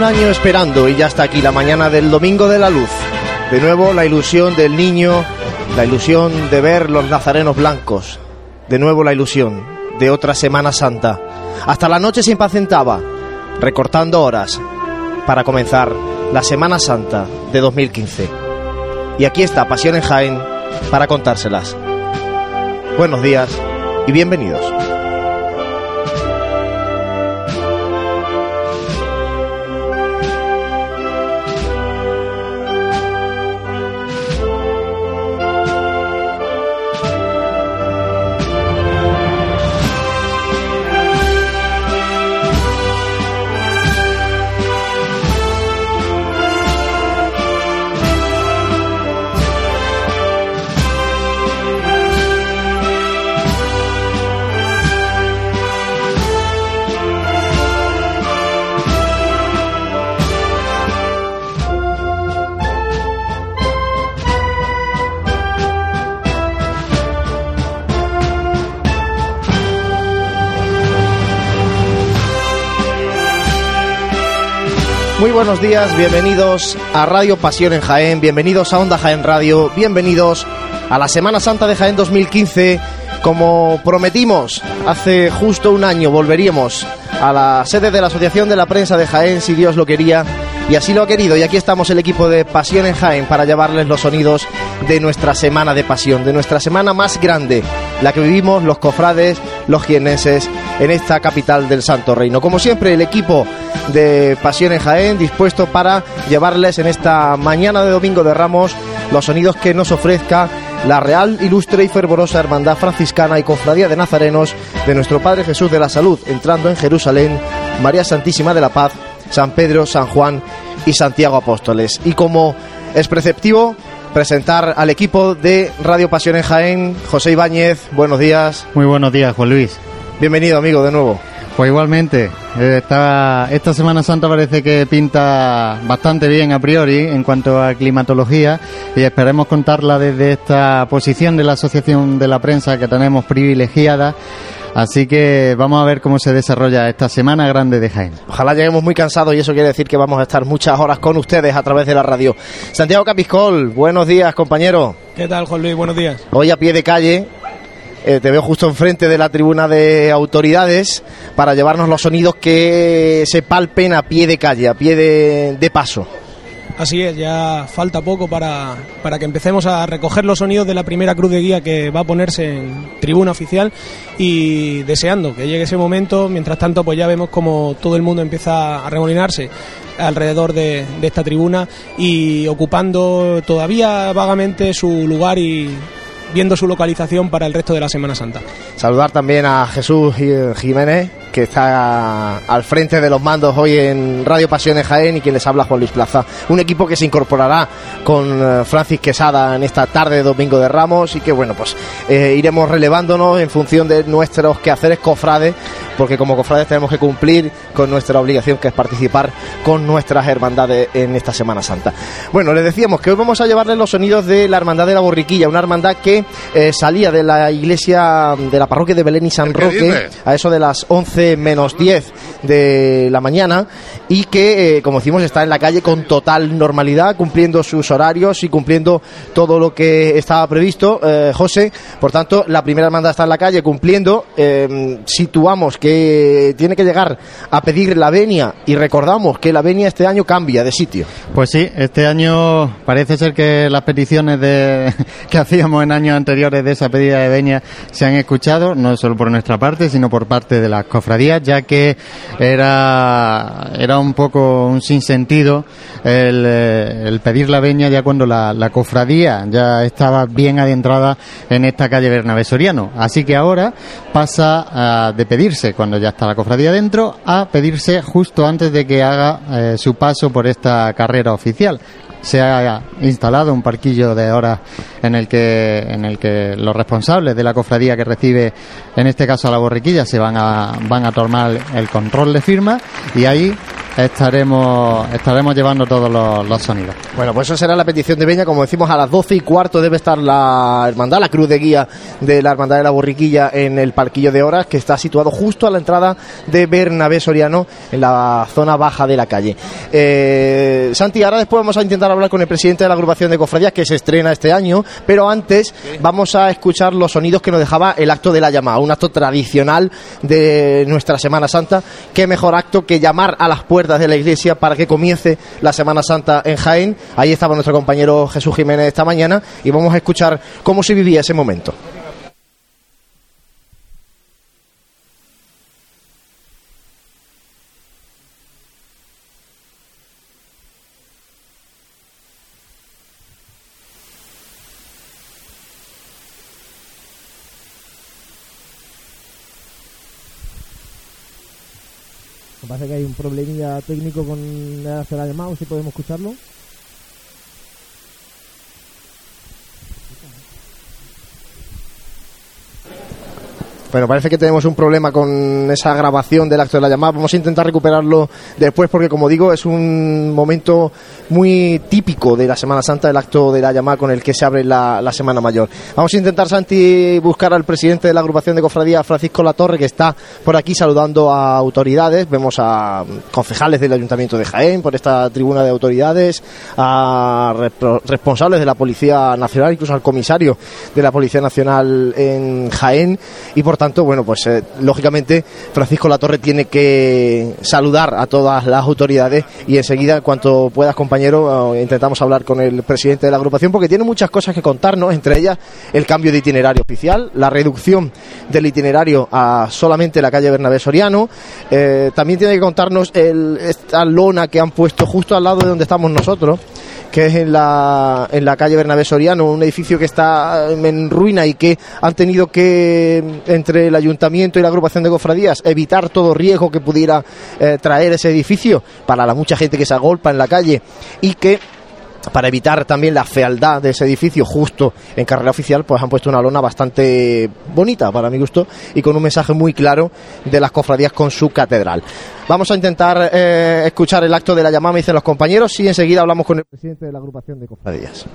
Un año esperando y ya está aquí la mañana del Domingo de la Luz. De nuevo la ilusión del niño, la ilusión de ver los nazarenos blancos. De nuevo la ilusión de otra Semana Santa. Hasta la noche se impacientaba, recortando horas para comenzar la Semana Santa de 2015. Y aquí está Pasión en Jaén para contárselas. Buenos días y bienvenidos. Buenos días, bienvenidos a Radio Pasión en Jaén, bienvenidos a Onda Jaén Radio, bienvenidos a la Semana Santa de Jaén 2015. Como prometimos hace justo un año, volveríamos a la sede de la Asociación de la Prensa de Jaén, si Dios lo quería, y así lo ha querido. Y aquí estamos el equipo de Pasión en Jaén para llevarles los sonidos de nuestra semana de pasión, de nuestra semana más grande, la que vivimos los cofrades, los jienenses en esta capital del Santo Reino. Como siempre, el equipo de Pasión en Jaén dispuesto para llevarles en esta mañana de Domingo de Ramos los sonidos que nos ofrezca la real, ilustre y fervorosa Hermandad Franciscana y Cofradía de Nazarenos de nuestro Padre Jesús de la Salud, entrando en Jerusalén, María Santísima de la Paz, San Pedro, San Juan y Santiago Apóstoles. Y como es preceptivo, presentar al equipo de Radio Pasión en Jaén, José Ibáñez, buenos días. Muy buenos días, Juan Luis. Bienvenido, amigo, de nuevo. Pues igualmente, esta, esta Semana Santa parece que pinta bastante bien a priori en cuanto a climatología y esperemos contarla desde esta posición de la Asociación de la Prensa que tenemos privilegiada. Así que vamos a ver cómo se desarrolla esta semana grande de Jaén. Ojalá lleguemos muy cansados y eso quiere decir que vamos a estar muchas horas con ustedes a través de la radio. Santiago Capiscol, buenos días, compañero. ¿Qué tal, Juan Luis? Buenos días. Hoy a pie de calle, eh, te veo justo enfrente de la tribuna de autoridades para llevarnos los sonidos que se palpen a pie de calle, a pie de, paso. Así es, ya falta poco para, para, que empecemos a recoger los sonidos de la primera cruz de guía que va a ponerse en tribuna oficial y deseando que llegue ese momento. Mientras tanto, pues ya vemos como todo el mundo empieza a remolinarse alrededor de, de esta tribuna y ocupando todavía vagamente su lugar y, viendo su localización para el resto de la Semana Santa. Saludar también a Jesús Jiménez, que está al frente de los mandos hoy en Radio Pasiones Jaén y quien les habla Juan Luis Plaza. Un equipo que se incorporará con Francis Quesada en esta tarde de Domingo de Ramos y que bueno, pues eh, iremos relevándonos en función de nuestros quehaceres cofrades, porque como cofrades tenemos que cumplir con nuestra obligación que es participar con nuestras hermandades en esta Semana Santa. Bueno, les decíamos que hoy vamos a llevarles los sonidos de la Hermandad de la Borriquilla, una hermandad que eh, salía de la iglesia de la parroquia de Belén y San Roque a eso de las 11 menos 10 de la mañana y que, eh, como decimos, está en la calle con total normalidad, cumpliendo sus horarios y cumpliendo todo lo que estaba previsto. Eh, José, por tanto, la primera hermandad está en la calle cumpliendo. Eh, situamos que tiene que llegar a pedir la venia y recordamos que la venia este año cambia de sitio. Pues sí, este año parece ser que las peticiones de, que hacíamos en años anteriores de esa pedida de venia se han escuchado, no solo por nuestra parte, sino por parte de las cofradías, ya que era, era un poco un sinsentido el, el pedir la venia ya cuando la, la, cofradía ya estaba bien adentrada en esta calle Bernabé Soriano. Así que ahora pasa a, de pedirse cuando ya está la cofradía dentro a pedirse justo antes de que haga eh, su paso por esta carrera oficial se ha instalado un parquillo de horas en el que en el que los responsables de la cofradía que recibe en este caso a la borriquilla se van a van a tomar el control de firma y ahí estaremos estaremos llevando todos los, sonidos. Bueno, pues eso será la petición de Beña. Como decimos, a las doce y cuarto debe estar la hermandad, la cruz de guía de la hermandad de la borriquilla en el parquillo de horas, que está situado justo a la entrada de Bernabé Soriano, en la zona baja de la calle. Eh, Santi, ahora después vamos a intentar hablar con el presidente de la agrupación de cofradías, que se estrena este año, pero antes vamos a escuchar los sonidos que nos dejaba el acto de la llamada, un acto tradicional de nuestra Semana Santa. Qué mejor acto que llamar a las puertas de la iglesia para que comience la Semana Santa en Jaén. Ahí estaba nuestro compañero Jesús Jiménez esta mañana y vamos a escuchar cómo se vivía ese momento. Parece que hay un problemilla técnico con la llamada, si podemos escucharlo. Bueno, parece que tenemos un problema con esa grabación del acto de la llamada. Vamos a intentar recuperarlo después porque, como digo, es un momento muy típico de la Semana Santa, el acto de la llamada con el que se abre la, Semana Mayor. Vamos a intentar, Santi, buscar al presidente de la agrupación de cofradía, Francisco Latorre, que está por aquí saludando a autoridades. Vemos a concejales del Ayuntamiento de Jaén por esta tribuna de autoridades, a responsables de la Policía Nacional, incluso al comisario de la Policía Nacional en Jaén y por tanto, bueno, pues eh, lógicamente Francisco Latorre tiene que saludar a todas las autoridades y enseguida, en cuanto puedas, compañero, eh, intentamos hablar con el presidente de la agrupación porque tiene muchas cosas que contarnos, entre ellas el cambio de itinerario oficial, la reducción del itinerario a solamente la calle Bernabé Soriano, eh, también tiene que contarnos el, esta lona que han puesto justo al lado de donde estamos nosotros que es en la, en la calle Bernabé Soriano, un edificio que está en ruina y que han tenido que, entre el ayuntamiento y la agrupación de cofradías, evitar todo riesgo que pudiera eh, traer ese edificio para la mucha gente que se agolpa en la calle y que para evitar también la fealdad de ese edificio justo en carrera oficial, pues han puesto una lona bastante bonita para mi gusto y con un mensaje muy claro de las cofradías con su catedral. Vamos a intentar eh, escuchar el acto de la llamada, me dicen los compañeros, y enseguida hablamos con el presidente de la agrupación de cofradías.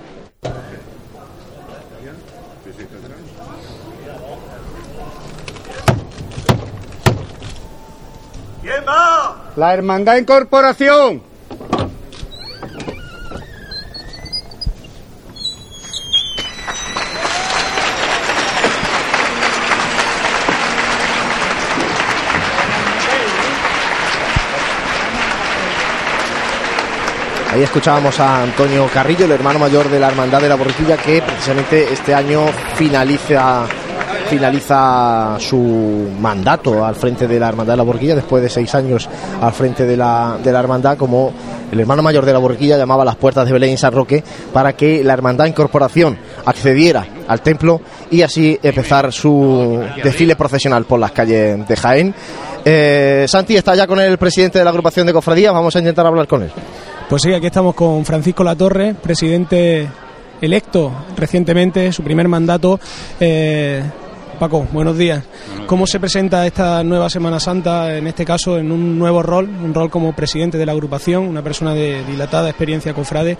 ¿Quién va? La Hermandad Incorporación. Ahí escuchábamos a Antonio Carrillo, el hermano mayor de la Hermandad de la Borriquilla, que precisamente este año finaliza finaliza su mandato al frente de la Hermandad de la Borriquilla, después de seis años al frente de la, de la Hermandad, como el hermano mayor de la Borriquilla llamaba a las puertas de Belén y San Roque para que la Hermandad Incorporación accediera al templo y así empezar su desfile profesional por las calles de Jaén. Eh, Santi está ya con el presidente de la agrupación de cofradías, vamos a intentar hablar con él. Pues sí, aquí estamos con Francisco Latorre, presidente electo recientemente, su primer mandato. Eh, Paco, buenos días. ¿Cómo se presenta esta nueva Semana Santa, en este caso, en un nuevo rol, un rol como presidente de la agrupación, una persona de dilatada experiencia cofrade?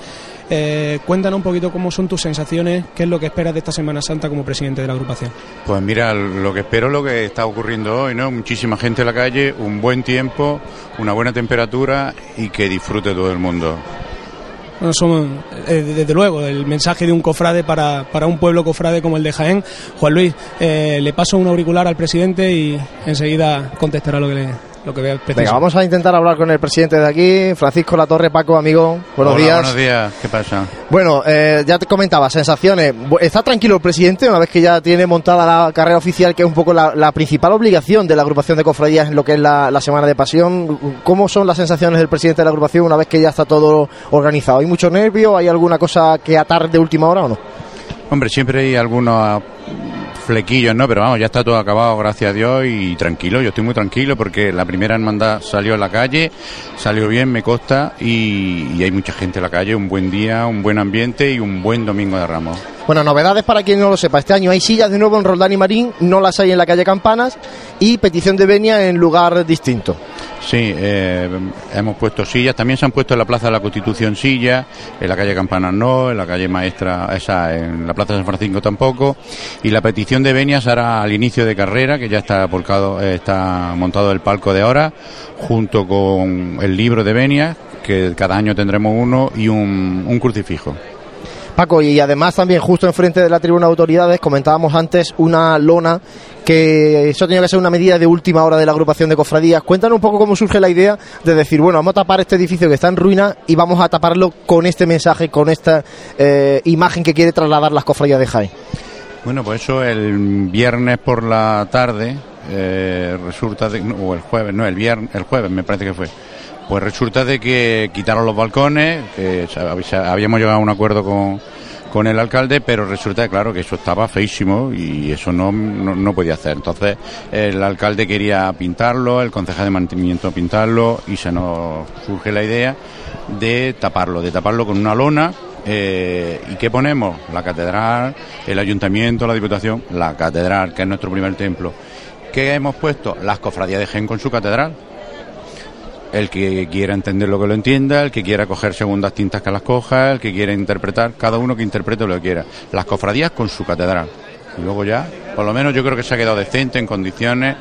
Eh, cuéntanos un poquito cómo son tus sensaciones, qué es lo que esperas de esta Semana Santa como presidente de la agrupación. Pues mira, lo que espero es lo que está ocurriendo hoy, ¿no? Muchísima gente en la calle, un buen tiempo, una buena temperatura y que disfrute todo el mundo. Bueno, son, eh, desde luego, el mensaje de un cofrade para, para un pueblo cofrade como el de Jaén. Juan Luis, eh, le paso un auricular al presidente y enseguida contestará lo que le, lo que vea Venga, vamos a intentar hablar con el presidente de aquí, Francisco Latorre, Paco, amigo. Buenos días. Buenos días, ¿qué pasa? Bueno, eh, ya te comentaba, sensaciones. ¿Está tranquilo el presidente una vez que ya tiene montada la carrera oficial, que es un poco la, principal obligación de la agrupación de cofradías en lo que es la, la, Semana de Pasión? ¿Cómo son las sensaciones del presidente de la agrupación una vez que ya está todo organizado? ¿Hay mucho nervio? ¿Hay alguna cosa que atar de última hora o no? Hombre, siempre hay algunos flequillos, ¿no? Pero vamos, ya está todo acabado, gracias a Dios, y tranquilo, yo estoy muy tranquilo porque la primera hermandad salió a la calle, salió bien, me consta, y, hay mucha gente en la calle, un buen día, un buen ambiente y un buen domingo de Ramos. Bueno, novedades para quien no lo sepa, este año hay sillas de nuevo en Roldán y Marín, no las hay en la calle Campanas, y petición de venia en lugar distinto. Sí, eh, hemos puesto sillas. También se han puesto en la Plaza de la Constitución sillas, en la calle Campanas no, en la calle Maestra, esa, en la Plaza de San Francisco tampoco. Y la petición de venias hará al inicio de carrera, que ya está volcado, eh, está montado el palco de ahora, junto con el libro de venias, que cada año tendremos uno, y un, un crucifijo. Paco, y además también justo enfrente de la tribuna de autoridades comentábamos antes una lona que eso tenía que ser una medida de última hora de la agrupación de cofradías. Cuéntanos un poco cómo surge la idea de decir, bueno, vamos a tapar este edificio que está en ruina y vamos a taparlo con este mensaje, con esta eh, imagen que quiere trasladar las cofradías de Jaén. Bueno, pues eso el viernes por la tarde eh, resulta de, o el jueves, no, el viernes, el jueves me parece que fue. Pues resulta de que quitaron los balcones, que habíamos llegado a un acuerdo con, con el alcalde, pero resulta claro que eso estaba feísimo y eso no, no, podía hacer. Entonces el alcalde quería pintarlo, el concejal de mantenimiento pintarlo y se nos surge la idea de taparlo, de taparlo con una lona eh, ¿Y qué ponemos? La catedral, el ayuntamiento, la diputación, la catedral, que es nuestro primer templo. ¿Qué hemos puesto? Las cofradías de Gen con su catedral el que quiera entender lo que lo entienda, el que quiera coger segundas tintas que las coja, el que quiera interpretar, cada uno que interprete lo que quiera. Las cofradías con su catedral. Y luego ya, por lo menos yo creo que se ha quedado decente, en condiciones,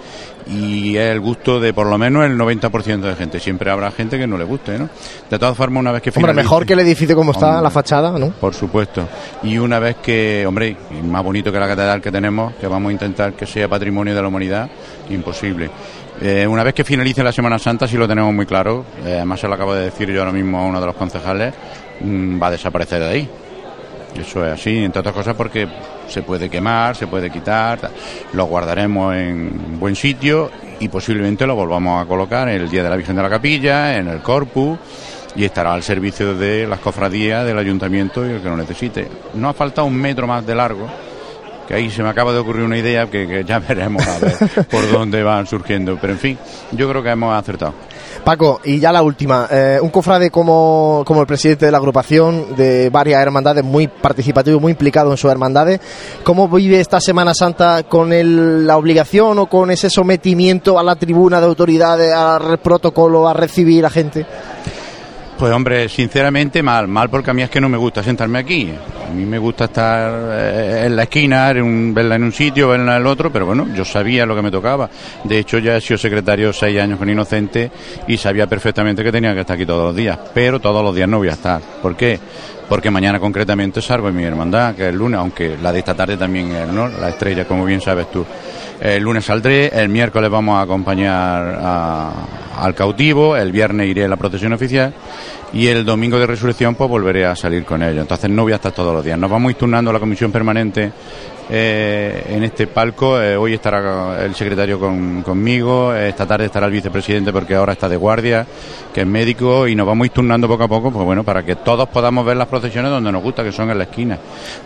y es el gusto de por lo menos el 90% de gente. Siempre habrá gente que no le guste, ¿no? De todas formas, una vez que Hombre, mejor que el edificio como está, la fachada, ¿no? Por supuesto. Y una vez que, hombre, más bonito que la catedral que tenemos, que vamos a intentar que sea patrimonio de la humanidad, imposible. Eh, una vez que finalice la Semana Santa, si lo tenemos muy claro, eh, además se lo acabo de decir yo ahora mismo a uno de los concejales, mm, va a desaparecer de ahí. Eso es así, entre otras cosas porque se puede quemar, se puede quitar, lo guardaremos en buen sitio y posiblemente lo volvamos a colocar el día de la Virgen de la Capilla, en el Corpus y estará al servicio de las cofradías del ayuntamiento y el que lo necesite. No ha faltado un metro más de largo que ahí se me acaba de ocurrir una idea que, ya veremos por dónde van surgiendo. Pero en fin, yo creo que hemos acertado. Paco, y ya la última. Eh, un cofrade como, como el presidente de la agrupación, de varias hermandades, muy participativo, muy implicado en sus hermandades, ¿cómo vive esta Semana Santa con el, la obligación o con ese sometimiento a la tribuna de autoridades, al protocolo, a recibir a gente? Pues hombre, sinceramente mal, mal porque a mí es que no me gusta sentarme aquí. A mí me gusta estar eh, en la esquina, verla en un sitio, verla en el otro, pero bueno, yo sabía lo que me tocaba. De hecho, ya he sido secretario seis años con Inocente y sabía perfectamente que tenía que estar aquí todos los días, pero todos los días no voy a estar. ¿Por qué? Porque mañana concretamente salgo en mi hermandad, que es el lunes, aunque la de esta tarde también es, ¿no? La estrella, como bien sabes tú. El lunes saldré, el miércoles vamos a acompañar al cautivo, el viernes iré a la procesión oficial y el domingo de resurrección pues volveré a salir con ellos. Entonces no voy a estar todos los días. Nos vamos a la comisión permanente eh, en este palco. Eh, hoy estará el secretario conmigo, esta tarde estará el vicepresidente porque ahora está de guardia, que es médico, y nos vamos a poco a poco, pues bueno, para que todos podamos ver las procesiones donde nos gusta, que son en la esquina.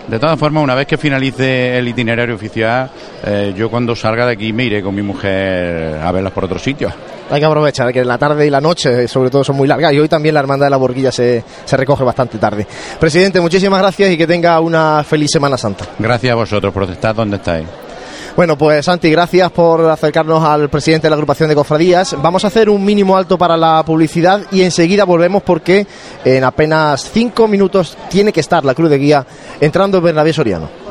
De todas formas, una vez que finalice el itinerario oficial, eh, yo cuando salga de aquí me iré con mi mujer a verlas por otros sitios hay que aprovechar que la tarde y la noche, sobre todo, son muy largas. Y hoy también la Hermandad de la Borguilla se, se recoge bastante tarde. Presidente, muchísimas gracias y que tenga una feliz Semana Santa. Gracias a vosotros por estar donde estáis. Bueno, pues Santi, gracias por acercarnos al presidente de la agrupación de cofradías. Vamos a hacer un mínimo alto para la publicidad y enseguida volvemos porque en apenas cinco minutos tiene que estar la Cruz de Guía entrando en Bernabé Soriano.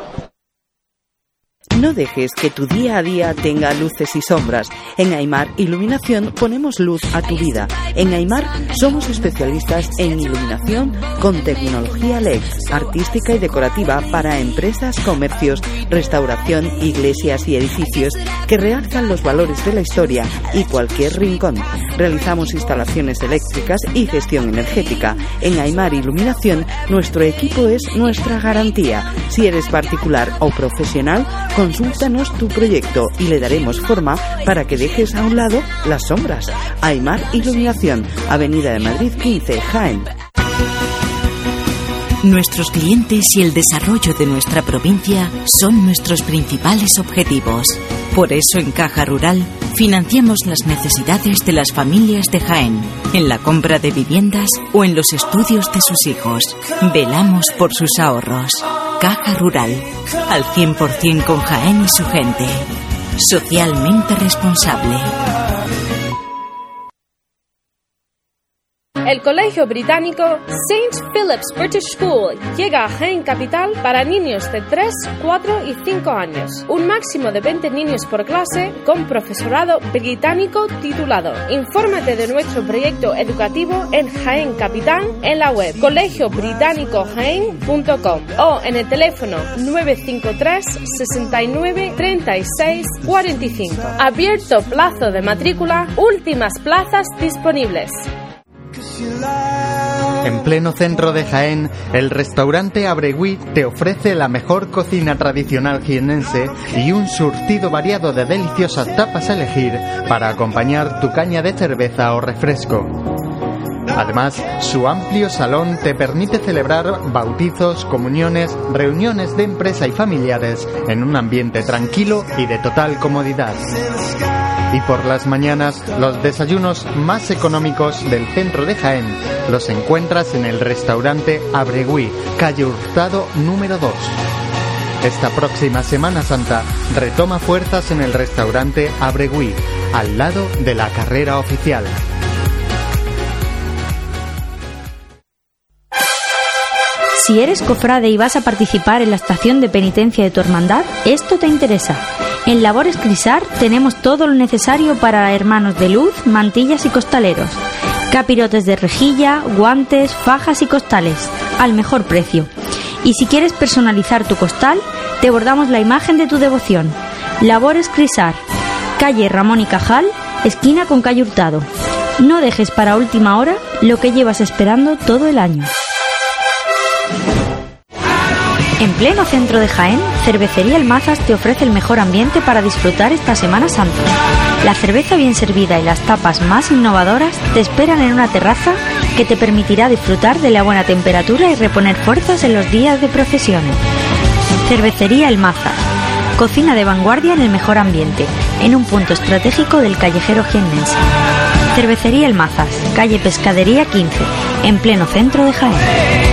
No dejes que tu día a día tenga luces y sombras. En Aymar Iluminación ponemos luz a tu vida. En Aymar somos especialistas en iluminación con tecnología LED, artística y decorativa para empresas, comercios, restauración, iglesias y edificios que realzan los valores de la historia y cualquier rincón. Realizamos instalaciones eléctricas y gestión energética. En Aymar Iluminación nuestro equipo es nuestra garantía. Si eres particular o profesional, Consúltanos tu proyecto y le daremos forma para que dejes a un lado las sombras. Aymar Iluminación, Avenida de Madrid 15, Jaén. Nuestros clientes y el desarrollo de nuestra provincia son nuestros principales objetivos. Por eso en Caja Rural financiamos las necesidades de las familias de Jaén, en la compra de viviendas o en los estudios de sus hijos. Velamos por sus ahorros. Caja Rural, al 100% con Jaén y su gente. Socialmente responsable. El Colegio Británico St. Philip's British School llega a Jaén Capital para niños de 3, 4 y 5 años. Un máximo de 20 niños por clase con profesorado británico titulado. Infórmate de nuestro proyecto educativo en Jaén Capital en la web colegiobritánicojaén.com o en el teléfono 953 69 36 45. Abierto plazo de matrícula, últimas plazas disponibles. En pleno centro de Jaén, el restaurante Abregui te ofrece la mejor cocina tradicional jienense y un surtido variado de deliciosas tapas a elegir para acompañar tu caña de cerveza o refresco. Además, su amplio salón te permite celebrar bautizos, comuniones, reuniones de empresa y familiares en un ambiente tranquilo y de total comodidad. Y por las mañanas, los desayunos más económicos del centro de Jaén los encuentras en el restaurante Abregui, calle Hurtado número 2. Esta próxima Semana Santa retoma fuerzas en el restaurante Abregui, al lado de la carrera oficial. Si eres cofrade y vas a participar en la estación de penitencia de tu hermandad, esto te interesa. En Labores Crisar tenemos todo lo necesario para hermanos de luz, mantillas y costaleros. Capirotes de rejilla, guantes, fajas y costales, al mejor precio. Y si quieres personalizar tu costal, te bordamos la imagen de tu devoción. Labores Crisar, calle Ramón y Cajal, esquina con calle Hurtado. No dejes para última hora lo que llevas esperando todo el año. En pleno centro de Jaén, Cervecería El Mazas te ofrece el mejor ambiente para disfrutar esta Semana Santa. La cerveza bien servida y las tapas más innovadoras te esperan en una terraza que te permitirá disfrutar de la buena temperatura y reponer fuerzas en los días de procesiones. Cervecería El Mazas. Cocina de vanguardia en el mejor ambiente, en un punto estratégico del callejero jiennense. Cervecería El Mazas, calle Pescadería 15, en pleno centro de Jaén.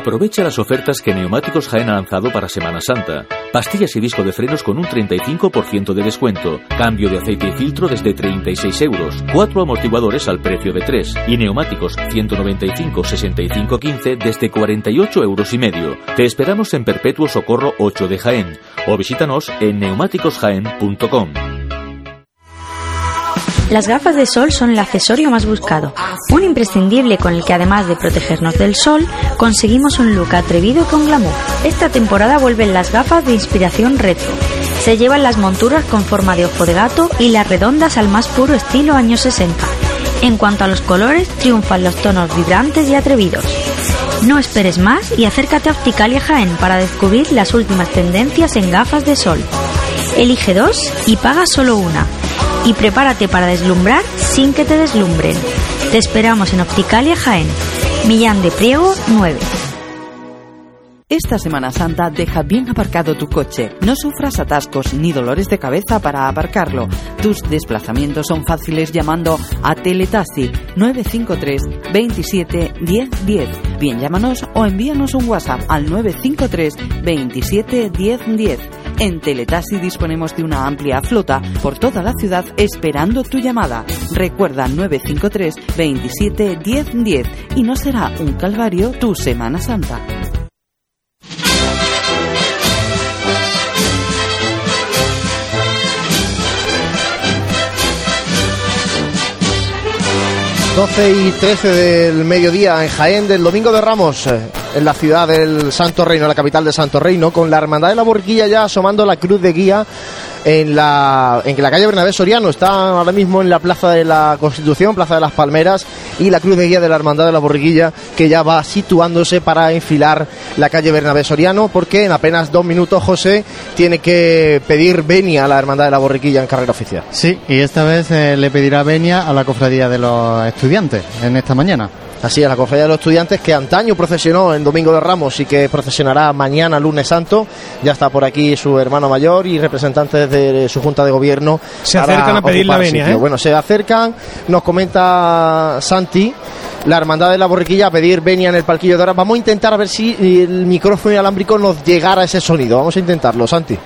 Aprovecha las ofertas que Neumáticos Jaén ha lanzado para Semana Santa. Pastillas y disco de frenos con un 35% de descuento. Cambio de aceite y filtro desde 36 euros. Cuatro amortiguadores al precio de tres. Y neumáticos 195 65 15 desde 48 euros y medio. Te esperamos en Perpetuo Socorro 8 de Jaén. O visítanos en neumáticosjaén.com. Las gafas de sol son el accesorio más buscado, un imprescindible con el que además de protegernos del sol, conseguimos un look atrevido con glamour. Esta temporada vuelven las gafas de inspiración retro. Se llevan las monturas con forma de ojo de gato y las redondas al más puro estilo años 60. En cuanto a los colores, triunfan los tonos vibrantes y atrevidos. No esperes más y acércate a Opticalia Jaén para descubrir las últimas tendencias en gafas de sol. Elige dos y paga solo una y prepárate para deslumbrar sin que te deslumbren. Te esperamos en Opticalia Jaén, Millán de Priego 9. Esta Semana Santa deja bien aparcado tu coche. No sufras atascos ni dolores de cabeza para aparcarlo. Tus desplazamientos son fáciles llamando a Teletaxi 953 27 10 10. Bien, llámanos o envíanos un WhatsApp al 953 27 10 10. En Teletaxi disponemos de una amplia flota por toda la ciudad esperando tu llamada. Recuerda 953 27 10 10 y no será un calvario tu Semana Santa. ...12 y 13 del mediodía en Jaén del Domingo de Ramos, eh, en la ciudad del Santo Reino, la capital de Santo Reino, con la Hermandad de la Borquilla ya asomando la cruz de guía en la, en la calle Bernabé Soriano. Está ahora mismo en la Plaza de la Constitución, Plaza de las Palmeras, y la cruz de guía de la Hermandad de la Borriquilla, que ya va situándose para enfilar la calle Bernabé Soriano, porque en apenas dos minutos José tiene que pedir venia a la Hermandad de la Borriquilla en carrera oficial. Sí, y esta vez eh, le pedirá venia a la cofradía de los estudiantes en esta mañana. Así es, la Cofradía de los Estudiantes que antaño procesionó en Domingo de Ramos y que procesionará mañana, lunes santo. Ya está por aquí su hermano mayor y representantes de su Junta de Gobierno. Se acercan a pedir la venia, ¿eh? Bueno, se acercan, nos comenta Santi, la Hermandad de la Borriquilla, a pedir venia en el palquillo de ahora. Vamos a intentar a ver si el micrófono inalámbrico nos llegara a ese sonido. Vamos a intentarlo, Santi.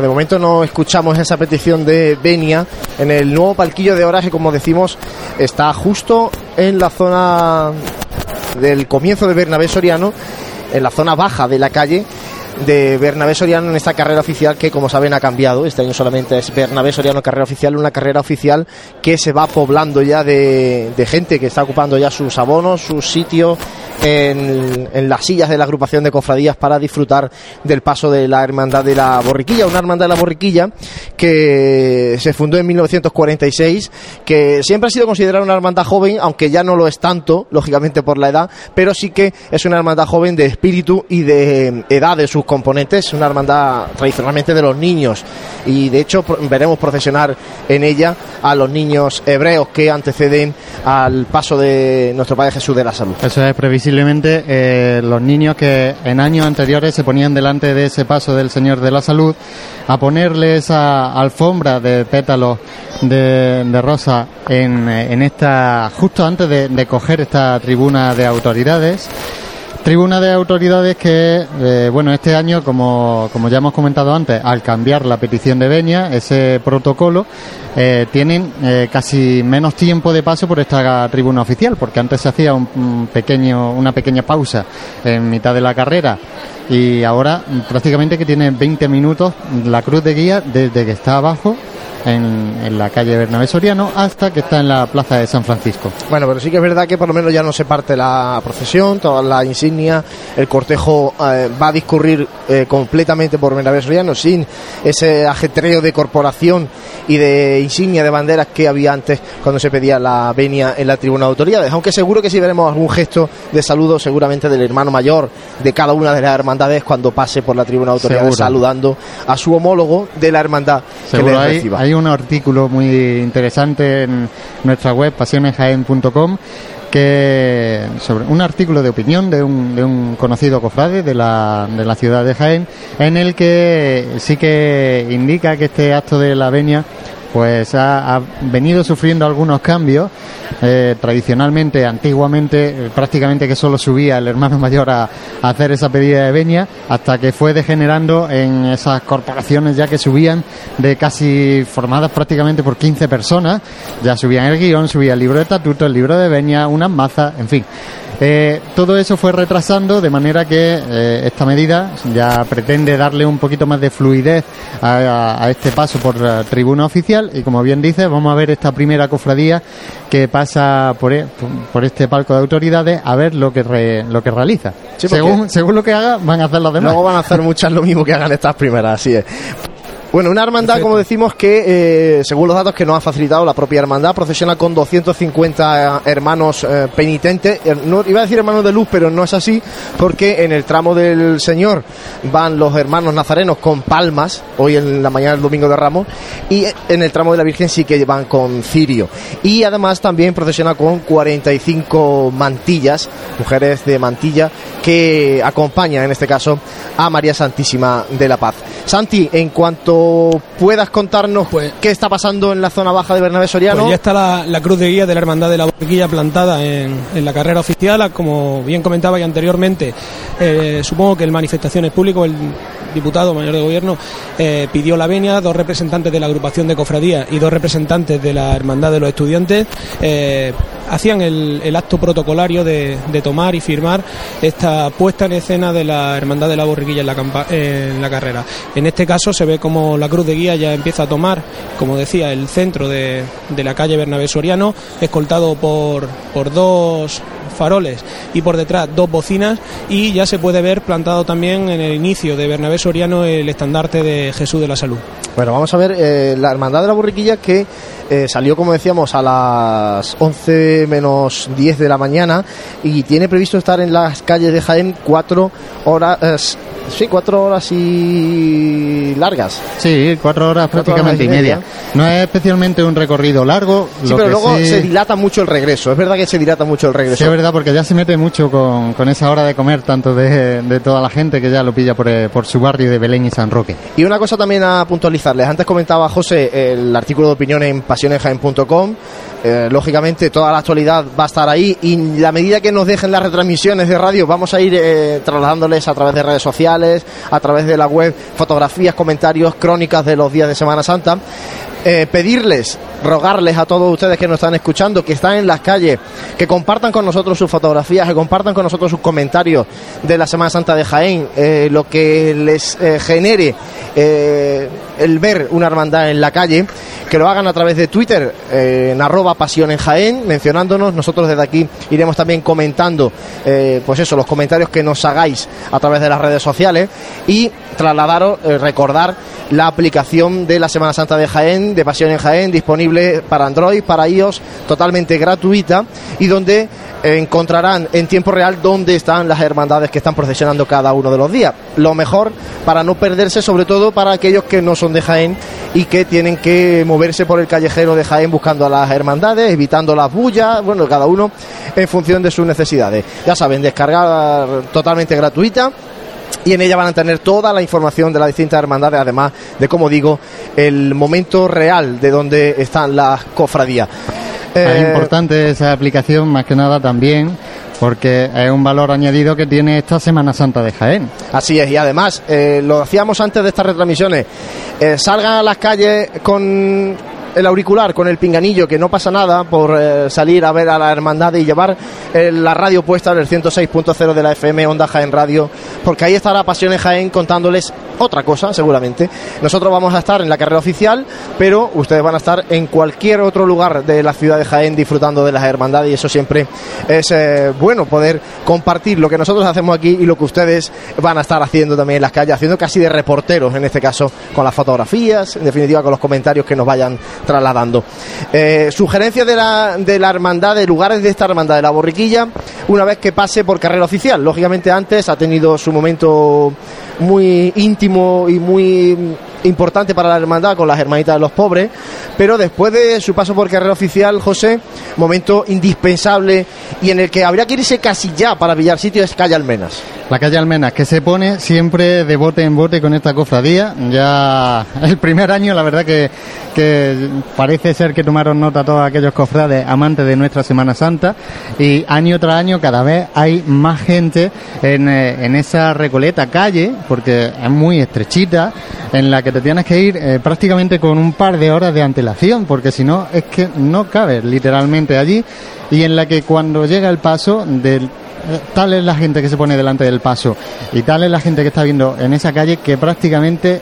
De momento no escuchamos esa petición de Benia. En el nuevo palquillo de Oraje, como decimos, está justo en la zona del comienzo de Bernabé Soriano, en la zona baja de la calle de Bernabé Soriano en esta carrera oficial que, como saben, ha cambiado. Este año solamente es Bernabé Soriano carrera oficial, una carrera oficial que se va poblando ya de, de gente que está ocupando ya sus abonos, sus sitios en, las sillas de la agrupación de cofradías para disfrutar del paso de la Hermandad de la Borriquilla, una Hermandad de la Borriquilla que se fundó en 1946, que siempre ha sido considerada una hermandad joven, aunque ya no lo es tanto, lógicamente por la edad, pero sí que es una hermandad joven de espíritu y de edad de sus componentes, una hermandad tradicionalmente de los niños y de hecho veremos procesionar en ella a los niños hebreos que anteceden al paso de nuestro Padre Jesús de la Salud. Eso es previsiblemente eh, los niños que en años anteriores se ponían delante de ese paso del Señor de la Salud a ponerle esa alfombra de pétalos de, rosa en, en, esta justo antes de coger esta tribuna de autoridades Tribuna de autoridades que, eh, bueno, este año, como, como, ya hemos comentado antes, al cambiar la petición de Benia, ese protocolo, eh, tienen eh, casi menos tiempo de paso por esta tribuna oficial, porque antes se hacía un pequeño, una pequeña pausa en mitad de la carrera y ahora prácticamente que tiene 20 minutos la cruz de guía desde que está abajo en, en, la calle Bernabé Soriano hasta que está en la plaza de San Francisco. Bueno, pero sí que es verdad que por lo menos ya no se parte la procesión, toda la insignia, el cortejo eh, va a discurrir eh, completamente por Bernabé Soriano sin ese ajetreo de corporación y de insignia de banderas que había antes cuando se pedía la venia en la tribuna de autoridades, aunque seguro que sí veremos algún gesto de saludo seguramente del hermano mayor de cada una de las hermandades cuando pase por la tribuna de autoridades Seguro. saludando a su homólogo de la hermandad que Seguro les hay, reciba. hay un artículo muy interesante en nuestra web pasionesjaen.com que sobre un artículo de opinión de un, de un conocido cofrade de la, de la ciudad de Jaén en el que sí que indica que este acto de la venia pues ha, venido sufriendo algunos cambios eh, tradicionalmente, antiguamente, eh, prácticamente que solo subía el hermano mayor a, a, hacer esa pedida de venia, hasta que fue degenerando en esas corporaciones ya que subían de casi formadas prácticamente por 15 personas, ya subían el guion, subía el libro de estatuto, el libro de venia, unas mazas, en fin. Eh, todo eso fue retrasando de manera que eh, esta medida ya pretende darle un poquito más de fluidez a, a, a este paso por la tribuna oficial y como bien dice vamos a ver esta primera cofradía que pasa por, e, por este palco de autoridades a ver lo que re, lo que realiza Sí, según, según lo que haga van a hacer los demás Luego van a hacer muchas lo mismo que hagan estas primeras, así es. Bueno, una hermandad, como decimos, que eh, según los datos que nos ha facilitado la propia hermandad, procesiona con 250 hermanos eh, penitentes. Eh, No, iba a decir hermanos de luz, pero no es así, porque en el tramo del Señor van los hermanos nazarenos con palmas, hoy en la mañana del domingo de Ramos, y en el tramo de la Virgen sí que van con cirio. Y además también procesiona con 45 mantillas, mujeres de mantilla, que acompañan en este caso a María Santísima de la Paz. Santi, en cuanto puedas contarnos qué está pasando en la zona baja de Bernabé Soriano. Pues ya está la, la cruz de guía de la Hermandad de la Borriquilla plantada en, en la carrera oficial. Como bien comentaba ya anteriormente, eh, supongo que el Manifestaciones Público, el diputado mayor de gobierno, eh, pidió la venia, dos representantes de la agrupación de cofradía y dos representantes de la Hermandad de los Estudiantes eh, hacían el, el acto protocolario de, de tomar y firmar esta puesta en escena de la Hermandad de la Borriquilla en la, campa- en la carrera. En este caso se ve como la cruz de guía ya empieza a tomar, como decía, el centro de, de la calle Bernabé Soriano, escoltado por, por dos faroles y por detrás dos bocinas y ya se puede ver plantado también en el inicio de Bernabé Soriano el estandarte de Jesús de la Salud. Bueno, vamos a ver eh, la Hermandad de la Borriquilla que eh, salió, como decíamos, a las 11 menos 10 de la mañana y tiene previsto estar en las calles de Jaén cuatro horas, eh, sí, cuatro horas y largas. Sí, cuatro horas Cuatro prácticamente horas y y media. media. No es especialmente un recorrido largo. Sí, lo pero que luego sí- se dilata mucho el regreso. Es verdad que se dilata mucho el regreso. Sí, es verdad, porque ya se mete mucho con, con esa hora de comer, tanto de, de toda la gente que ya lo pilla por, eh, por su barrio de Belén y San Roque. Y una cosa también a puntualizarles. Antes comentaba José el artículo de opinión en eh, lógicamente toda la actualidad va a estar ahí y la medida que nos dejen las retransmisiones de radio vamos a ir eh, trasladándoles a través de redes sociales, a través de la web, fotografías, comentarios, crónicas de los días de Semana Santa. Eh, pedirles, rogarles a todos ustedes que nos están escuchando, que están en las calles, que compartan con nosotros sus fotografías, que compartan con nosotros sus comentarios de la Semana Santa de Jaén, eh, lo que les eh, genere eh, el ver una hermandad en la calle, que lo hagan a través de Twitter, en arroba pasión mencionándonos. Nosotros desde aquí iremos también comentando, pues eso, los comentarios que nos hagáis a través de las redes sociales y trasladaros, recordar la aplicación de la Semana Santa de Jaén, de Pasión en Jaén, disponible para Android, para iOS, totalmente gratuita y donde encontrarán en tiempo real dónde están las hermandades que están procesionando cada uno de los días. Lo mejor para no perderse, sobre todo para aquellos que no son de Jaén y que tienen que moverse por el callejero de Jaén buscando a las hermandades, evitando las bullas, bueno, cada uno en función de sus necesidades. Ya saben, descargar totalmente gratuita y en ella van a tener toda la información de las distintas hermandades, además de, como digo, el momento real de donde están las cofradías. Es Eh, importante esa aplicación, más que nada también, porque es un valor añadido que tiene esta Semana Santa de Jaén. Así es, y además, eh, lo hacíamos antes de estas retransmisiones, eh, salgan a las calles con el auricular, con el pinganillo, que no pasa nada por eh, salir a ver a la hermandad y llevar eh, la radio puesta en el 106.0 de la FM Onda Jaén Radio, porque ahí estará Pasión en Jaén contándoles otra cosa, seguramente. Nosotros vamos a estar en la carrera oficial, pero ustedes van a estar en cualquier otro lugar de la ciudad de Jaén disfrutando de las hermandades y eso siempre es eh, bueno poder compartir lo que nosotros hacemos aquí y lo que ustedes van a estar haciendo también en las calles, haciendo casi de reporteros en este caso con las fotografías, en definitiva con los comentarios que nos vayan trasladando. Eh, sugerencias de la, de la hermandad, de lugares de esta hermandad de la borriquilla, una vez que pase por carrera oficial. Lógicamente antes ha tenido su momento muy íntimo y muy importante para la hermandad con las hermanitas de los pobres, pero después de su paso por carrera oficial, José, momento indispensable y en el que habría que irse casi ya para pillar sitio es Calle Almenas. La calle Almenas, que se pone siempre de bote en bote con esta cofradía. Ya el primer año, la verdad que, parece ser que tomaron nota todos aquellos cofrades amantes de nuestra Semana Santa. Y año tras año cada vez hay más gente en, eh, esa recoleta calle, porque es muy estrechita, en la que te tienes que ir eh, prácticamente con un par de horas de antelación, porque si no es que no cabes literalmente allí. Y en la que cuando llega el paso del tal es la gente que se pone delante del paso y tal es la gente que está viendo en esa calle que prácticamente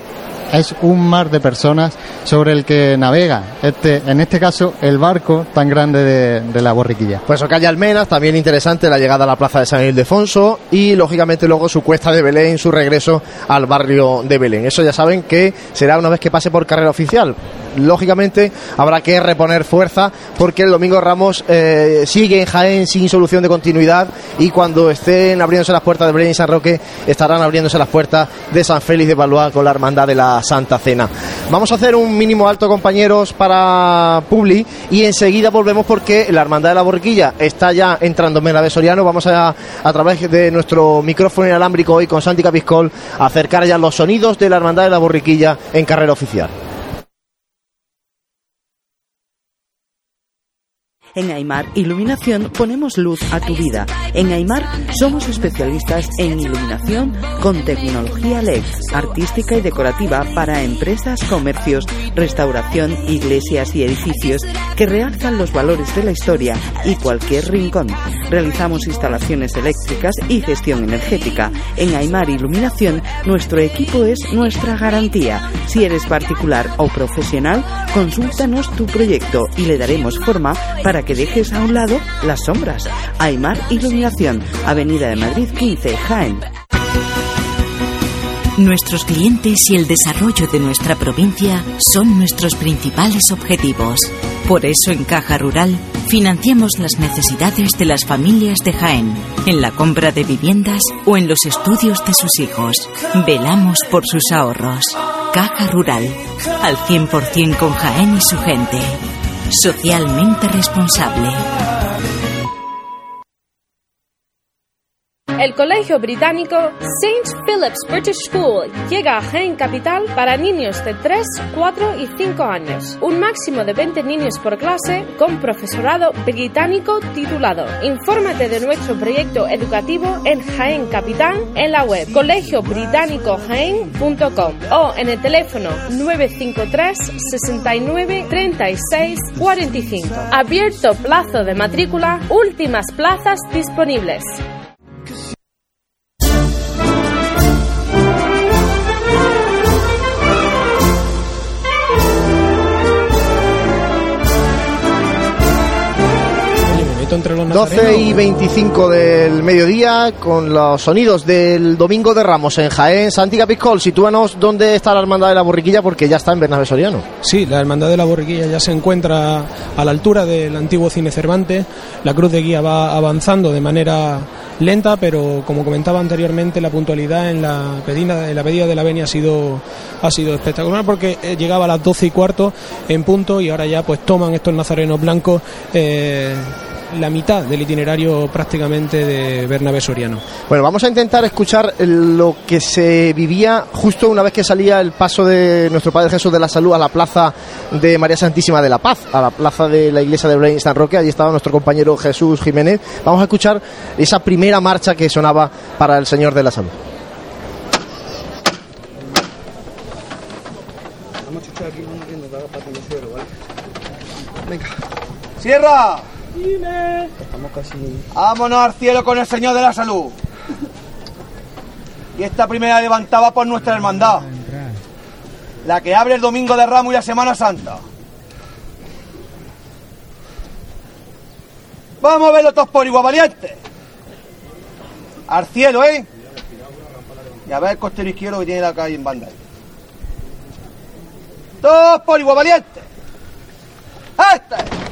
es un mar de personas sobre el que navega este en este caso el barco tan grande de, la borriquilla Pues o calle Almenas, también interesante la llegada a la plaza de San Ildefonso y lógicamente luego su cuesta de Belén, su regreso al barrio de Belén. Eso ya saben que será una vez que pase por carrera oficial. Lógicamente habrá que reponer fuerza porque el domingo Ramos eh, sigue en Jaén sin solución de continuidad y cuando estén abriéndose las puertas de Belén y San Roque estarán abriéndose las puertas de San Félix de Valois con la hermandad de la Santa Cena. Vamos a hacer un mínimo alto compañeros para Publi y enseguida volvemos porque la hermandad de la Borriquilla está ya entrando en la de Soriano. Vamos a, a través de nuestro micrófono inalámbrico hoy con Santi Capiscol acercar ya los sonidos de la hermandad de la Borriquilla en carrera oficial. En Aymar Iluminación ponemos luz a tu vida. En Aymar somos especialistas en iluminación con tecnología LED, artística y decorativa para empresas, comercios, restauración, iglesias y edificios que realzan los valores de la historia y cualquier rincón. Realizamos instalaciones eléctricas y gestión energética. En Aymar Iluminación nuestro equipo es nuestra garantía. Si eres particular o profesional, consúltanos tu proyecto y le daremos forma para que dejes a un lado las sombras. Aymar Iluminación, Avenida de Madrid 15, Jaén. Nuestros clientes y el desarrollo de nuestra provincia son nuestros principales objetivos. Por eso en Caja Rural financiamos las necesidades de las familias de Jaén, en la compra de viviendas o en los estudios de sus hijos. Velamos por sus ahorros. Caja Rural, al 100% con Jaén y su gente. Socialmente responsable. El Colegio Británico St. Philip's British School llega a Jaén Capital para niños de 3, 4 y 5 años. Un máximo de 20 niños por clase con profesorado británico titulado. Infórmate de nuestro proyecto educativo en Jaén Capital en la web colegiobritánicojaén.com o en el teléfono 953 69 36 45. Abierto plazo de matrícula, últimas plazas disponibles. Entre los 12 y 25 del mediodía con los sonidos del Domingo de Ramos en Jaén. Santi Capiscol, sitúanos dónde está la Hermandad de la Borriquilla porque ya está en Bernabé Soriano. Sí, la Hermandad de la Borriquilla ya se encuentra a la altura del antiguo Cine Cervantes. La Cruz de Guía va avanzando de manera lenta, pero como comentaba anteriormente, la puntualidad en la pedida, en la pedida de la venia ha sido, ha sido espectacular porque eh, llegaba a las 12 y cuarto en punto y ahora ya pues toman estos nazarenos blancos eh, la mitad del itinerario prácticamente de Bernabé Soriano. Bueno, vamos a intentar escuchar lo que se vivía justo una vez que salía el paso de nuestro Padre Jesús de la Salud a la plaza de María Santísima de la Paz, a la plaza de la iglesia de Brain San Roque. Allí estaba nuestro compañero Jesús Jiménez. Vamos a escuchar esa primera marcha que sonaba para el Señor de la Salud. Venga. ¡Cierra! Casi. Vámonos al cielo con el Señor de la Salud. Y esta primera levantada por nuestra hermandad. La que abre el domingo de Ramos y la Semana Santa. Vamos a verlo todos por igual, valiente. Al cielo, ¿eh? Y a ver el costero izquierdo que tiene la calle en banda. Todos por igual, valiente. ¡Este!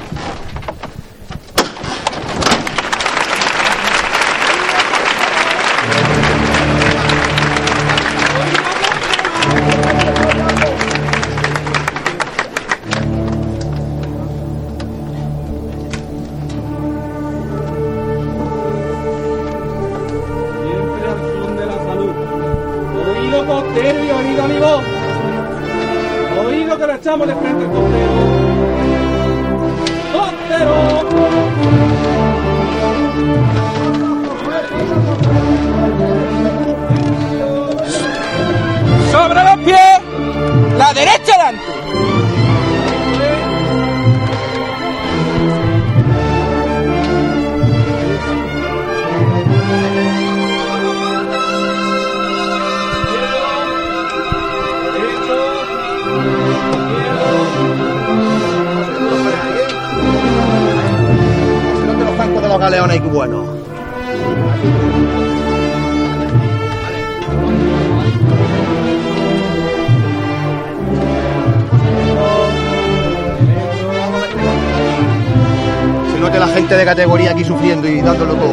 Categoría aquí sufriendo y dándolo todo.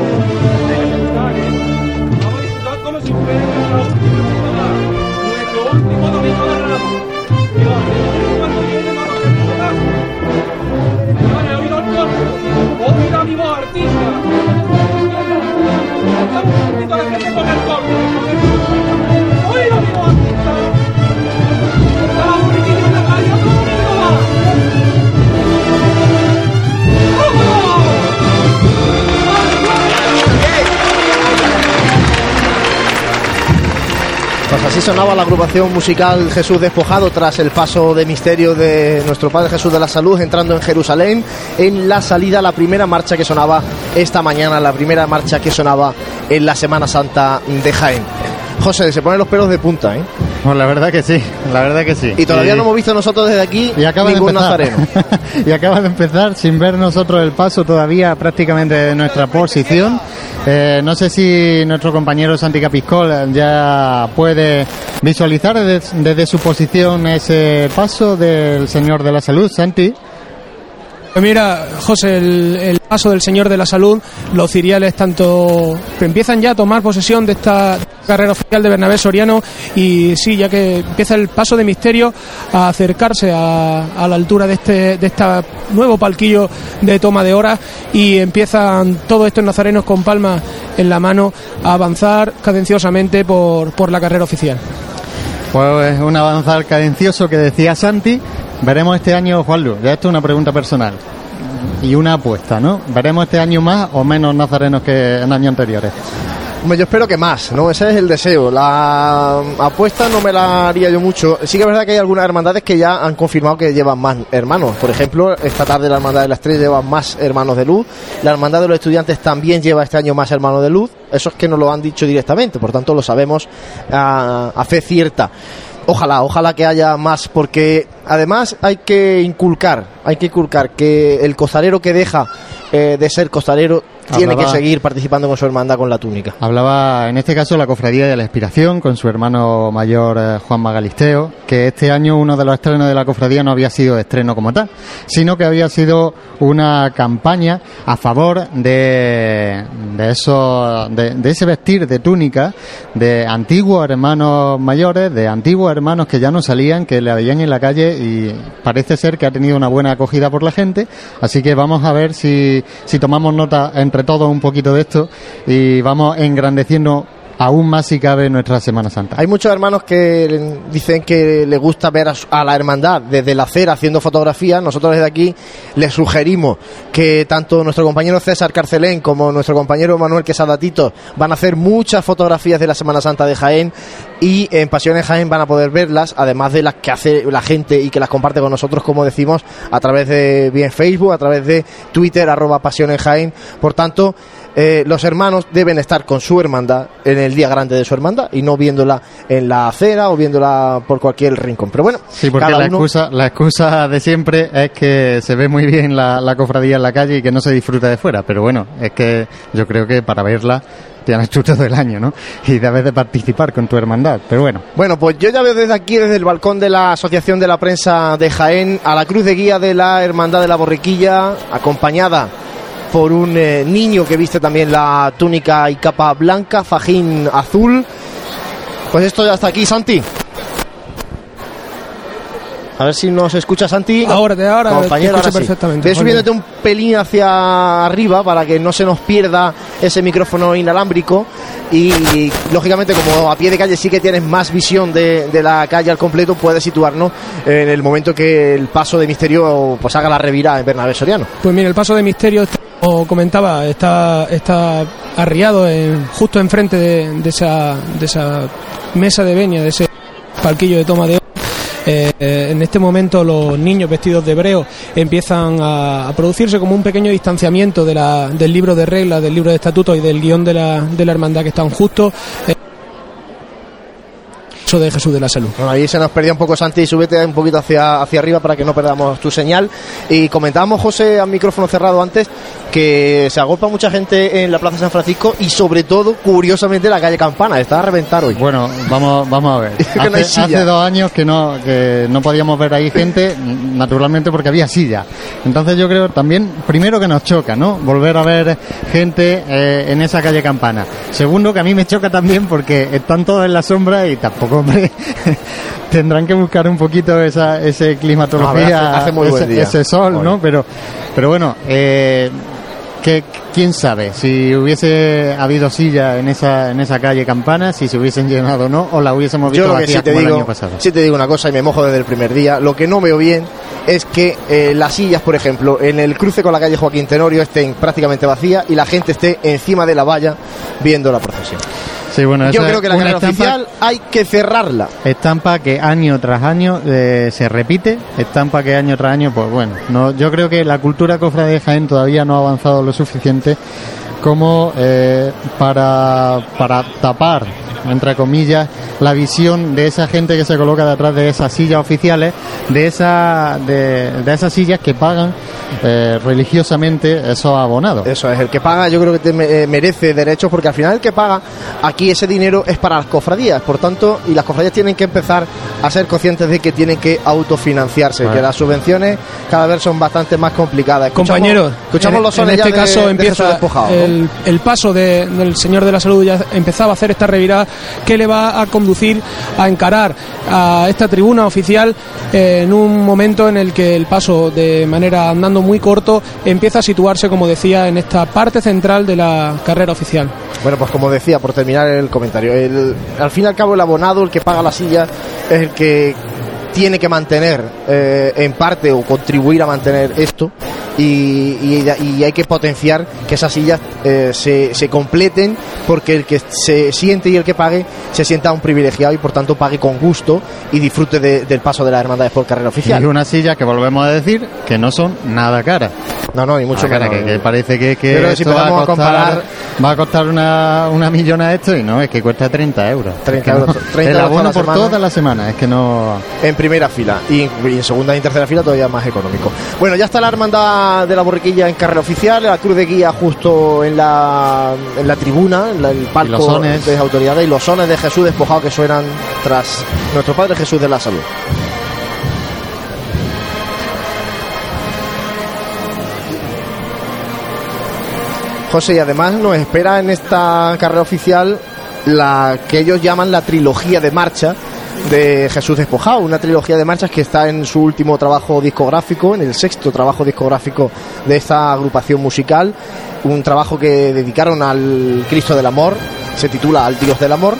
Sonaba la agrupación musical Jesús Despojado tras el paso de misterio de nuestro Padre Jesús de la Salud entrando en Jerusalén en la salida, la primera marcha que sonaba esta mañana, la primera marcha que sonaba en la Semana Santa de Jaén. José, se ponen los pelos de punta, ¿eh? Pues la verdad que sí, la verdad que sí. Y todavía no hemos visto nosotros desde aquí y acaba ningún de empezar. nazareno. y acaba de empezar sin ver nosotros el paso todavía prácticamente de nuestra posición. Eh, no sé si nuestro compañero Santi Capiscol ya puede visualizar desde, desde su posición ese paso del Señor de la Salud, Santi. Pues mira, José, el, el paso del Señor de la Salud, los ciriales tanto que empiezan ya a tomar posesión de esta carrera oficial de Bernabé Soriano y sí, ya que empieza el paso de misterio a acercarse a, a la altura de este de este nuevo palquillo de toma de horas y empiezan todos estos nazarenos con palmas en la mano a avanzar cadenciosamente por, por la carrera oficial. Pues es un avanzar cadencioso que decía Santi. Veremos este año, Juanlu, ya esto es una pregunta personal y una apuesta, ¿no? ¿Veremos este año más o menos nazarenos que en años anteriores? Hombre, yo espero que más, ¿no? Ese es el deseo. La apuesta no me la haría yo mucho. Sí que es verdad que hay algunas hermandades que ya han confirmado que llevan más hermanos. Por ejemplo, esta tarde la Hermandad de la Estrella lleva más hermanos de luz. La Hermandad de los Estudiantes también lleva este año más hermanos de luz. Eso es que nos lo han dicho directamente, por tanto lo sabemos a, a fe cierta. Ojalá, ojalá que haya más, porque además hay que inculcar, hay que inculcar que el costalero que deja eh, de ser costalero tiene Hablaba- que seguir participando con su hermandad con la túnica. Hablaba en este caso la Cofradía de la Inspiración con su hermano mayor eh, Juan Magalisteo, que este año uno de los estrenos de la Cofradía no había sido estreno como tal, sino que había sido una campaña a favor de, de, eso, de, de ese vestir de túnica de antiguos hermanos mayores, de antiguos hermanos que ya no salían, que le veían en la calle y parece ser que ha tenido una buena acogida por la gente, así que vamos a ver si, si tomamos nota entre todos un poquito de esto y vamos engrandeciendo aún más si cabe nuestra Semana Santa. Hay muchos hermanos que dicen que les gusta ver a, a la hermandad desde la acera haciendo fotografías. Nosotros desde aquí les sugerimos que tanto nuestro compañero César Carcelén como nuestro compañero Manuel Quesada Tito van a hacer muchas fotografías de la Semana Santa de Jaén y en Pasiones Jaén van a poder verlas, además de las que hace la gente y que las comparte con nosotros, como decimos, a través de bien Facebook, a través de Twitter, arroba Pasiones Jaén. Por tanto, eh, los hermanos deben estar con su hermandad en el día grande de su hermandad y no viéndola en la acera o viéndola por cualquier rincón. Pero bueno, Sí, porque cada la uno- excusa, la excusa de siempre es que se ve muy bien la, la cofradía en la calle y que no se disfruta de fuera. Pero bueno, es que yo creo que para verla tienes tú todo el año, ¿no? Y debes de participar con tu hermandad. Pero bueno, Bueno, pues yo ya veo desde aquí, desde el balcón de la Asociación de la Prensa de Jaén, a la cruz de guía de la Hermandad de la Borriquilla, acompañada por un eh, niño que viste también la túnica y capa blanca, fajín azul. Pues esto ya está aquí, Santi. A ver si nos escucha Santi. Ahora, de ahora, Compañero, ahora sí. perfectamente, Ve subiéndote un pelín hacia arriba para que no se nos pierda ese micrófono inalámbrico y lógicamente como a pie de calle sí que tienes más visión de, de la calle al completo puedes situarnos en el momento que el paso de misterio pues haga la revira en Bernabé Soriano. Pues mira, el paso de misterio, está- como comentaba, está, está arriado en- justo enfrente de, esa, de esa mesa de venia, de ese palquillo de toma de. Eh, eh, en este momento los niños vestidos de hebreo empiezan a, a producirse como un pequeño distanciamiento de la- del libro de reglas, del libro de estatutos y del guion de la, de la hermandad que están justo. eh, de Jesús de la Salud. Bueno, ahí se nos perdía un poco Santi, súbete un poquito hacia, hacia arriba para que no perdamos tu señal. Y comentábamos, José, a micrófono cerrado antes, que se agolpa mucha gente en la Plaza San Francisco y sobre todo, curiosamente, la calle Campana. Está a reventar hoy. bueno, vamos, vamos a ver. que no hay Hace, hace dos años que no, que no podíamos ver ahí gente, naturalmente porque había silla. Entonces yo creo también, primero que nos choca, ¿no? Volver a ver gente eh, en esa calle Campana. Segundo que a mí me choca también porque están todos en la sombra y tampoco, hombre, tendrán que buscar un poquito esa ese climatología, No, hace- hace ese, sol, ¿no? Pero, pero bueno, eh, que quién sabe si hubiese habido silla en esa en esa calle Campana, si se hubiesen llenado o no, o la hubiésemos visto Yo lo que vacía sí te, como el digo, año pasado. sí te digo una cosa y me mojo desde el primer día. Lo que no veo bien es que eh, las sillas, por ejemplo, en el cruce con la calle Joaquín Tenorio estén prácticamente vacías y la gente esté encima de la valla viendo la procesión. Sí, bueno, Yo creo que la carrera estampa- oficial hay que cerrarla. Estampa que año tras año eh, se repite, estampa que año tras año, pues bueno, no, yo creo que la cultura cofra de Jaén todavía no ha avanzado lo suficiente como eh, para, para tapar, entre comillas, la visión de esa gente que se coloca detrás de esas sillas oficiales, de, esa, de, de esas sillas que pagan eh, religiosamente esos abonados. Eso es, el que paga yo creo que te eh, merece derechos porque al final el que paga aquí ese dinero es para las cofradías, por tanto, y las cofradías tienen que empezar a ser conscientes de que tienen que autofinanciarse, Vale. que las subvenciones cada vez son bastante más complicadas. Escuchamos- Compañeros, escuchamos en, los en sones este caso de empieza el, el paso de- del Señor de la Salud, ya empezaba a hacer esta revirada que le va a conducir a encarar a esta tribuna oficial en un momento en el que el paso de manera andando muy corto empieza a situarse, como decía, en esta parte central de la carrera oficial. Bueno, pues como decía, por terminar el comentario, al fin y al cabo el abonado, el que paga la silla, es el que tiene que mantener eh, en parte o contribuir a mantener esto y, y- y hay que potenciar que esas sillas eh, se, se completen porque el que se siente y el que pague se sienta un privilegiado y por tanto pague con gusto y disfrute de- del paso de las hermandades por carrera oficial. Y una silla que volvemos a decir que no son nada caras. No, no, ni mucho menos. que, que parece que, que que si esto va a, costar, comparar- va a costar una, una millona esto y no, es que cuesta 30 euros. 30 Es que euros, no- 30 el abono por toda la semana, es que no... En primera fila y, y en segunda y en tercera fila todavía más económico. Bueno, ya está la hermandad de la borriquilla en carrera oficial, la cruz de guía justo en la, en la tribuna, en la- el palco de autoridades y los sones de Jesús despojado que suenan tras nuestro Padre Jesús de la Salud. José, y además nos espera en esta carrera oficial la que ellos llaman la trilogía de marcha de Jesús Despojado, una trilogía de marchas que está en su último trabajo discográfico, en el sexto trabajo discográfico de esta agrupación musical, un trabajo que dedicaron al Cristo del Amor, se titula Al Dios del Amor,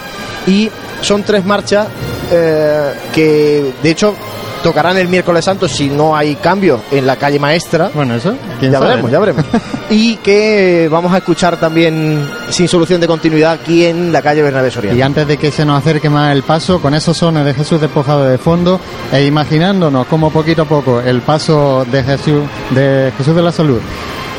y son tres marchas eh, que de hecho tocarán el miércoles santo si no hay cambio en la calle maestra. Bueno, eso, quién ya sabe, veremos, ya veremos. y que vamos a escuchar también sin solución de continuidad aquí en la calle Bernabé Soriano. Y antes de que se nos acerque más el paso, con esos sones de Jesús despojado de fondo, e imaginándonos como poquito a poco el paso de Jesús de, Jesús de la Salud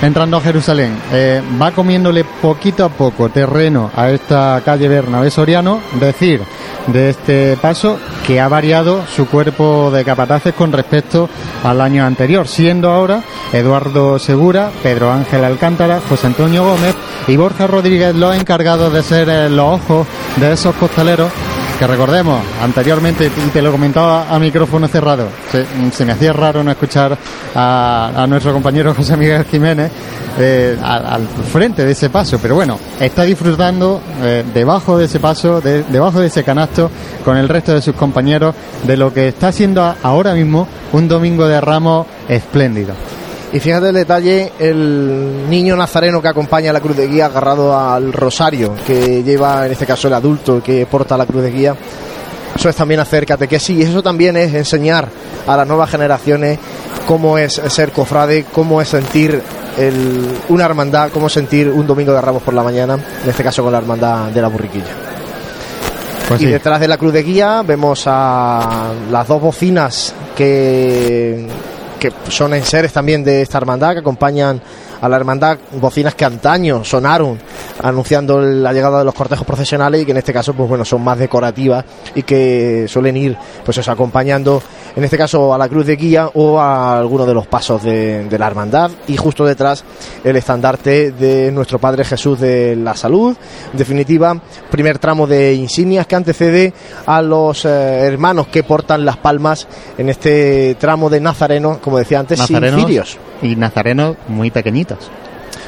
entrando a Jerusalén, eh, va comiéndole poquito a poco terreno a esta calle Bernabé Soriano, decir de este paso que ha variado su cuerpo de capataces con respecto al año anterior, siendo ahora Eduardo Segura, Pedro Ángel Alcántara, José Antonio Gómez y Borja Rodríguez los encargados de ser eh, los ojos de esos costaleros que recordemos anteriormente, y te lo comentaba a micrófono cerrado, se, me hacía raro no escuchar a, a nuestro compañero José Miguel Jiménez eh, al, frente de ese paso, pero bueno, está disfrutando eh, debajo de ese paso, de- debajo de ese canasto, con el resto de sus compañeros, de lo que está siendo ahora mismo un domingo de ramos espléndido. Y fíjate el detalle, el niño nazareno que acompaña a la cruz de guía agarrado al rosario que lleva en este caso el adulto que porta la cruz de guía. Eso es también hacer catequesis y eso también es enseñar a las nuevas generaciones cómo es ser cofrade, cómo es sentir el- una hermandad, cómo sentir un domingo de ramos por la mañana, en este caso con la hermandad de la burriquilla. Pues y sí. detrás de la cruz de guía vemos a las dos bocinas que, que son enseres también de esta hermandad, que acompañan a la hermandad, bocinas que antaño sonaron anunciando la llegada de los cortejos procesionales y que en este caso pues bueno son más decorativas y que suelen ir pues eso, acompañando en este caso a la cruz de guía o a alguno de los pasos de, de la hermandad. Y justo detrás el estandarte de nuestro Padre Jesús de la Salud. En definitiva primer tramo de insignias que antecede a los eh, hermanos que portan las palmas en este tramo de Nazareno como decía antes sin cirios y nazarenos muy pequeñitos.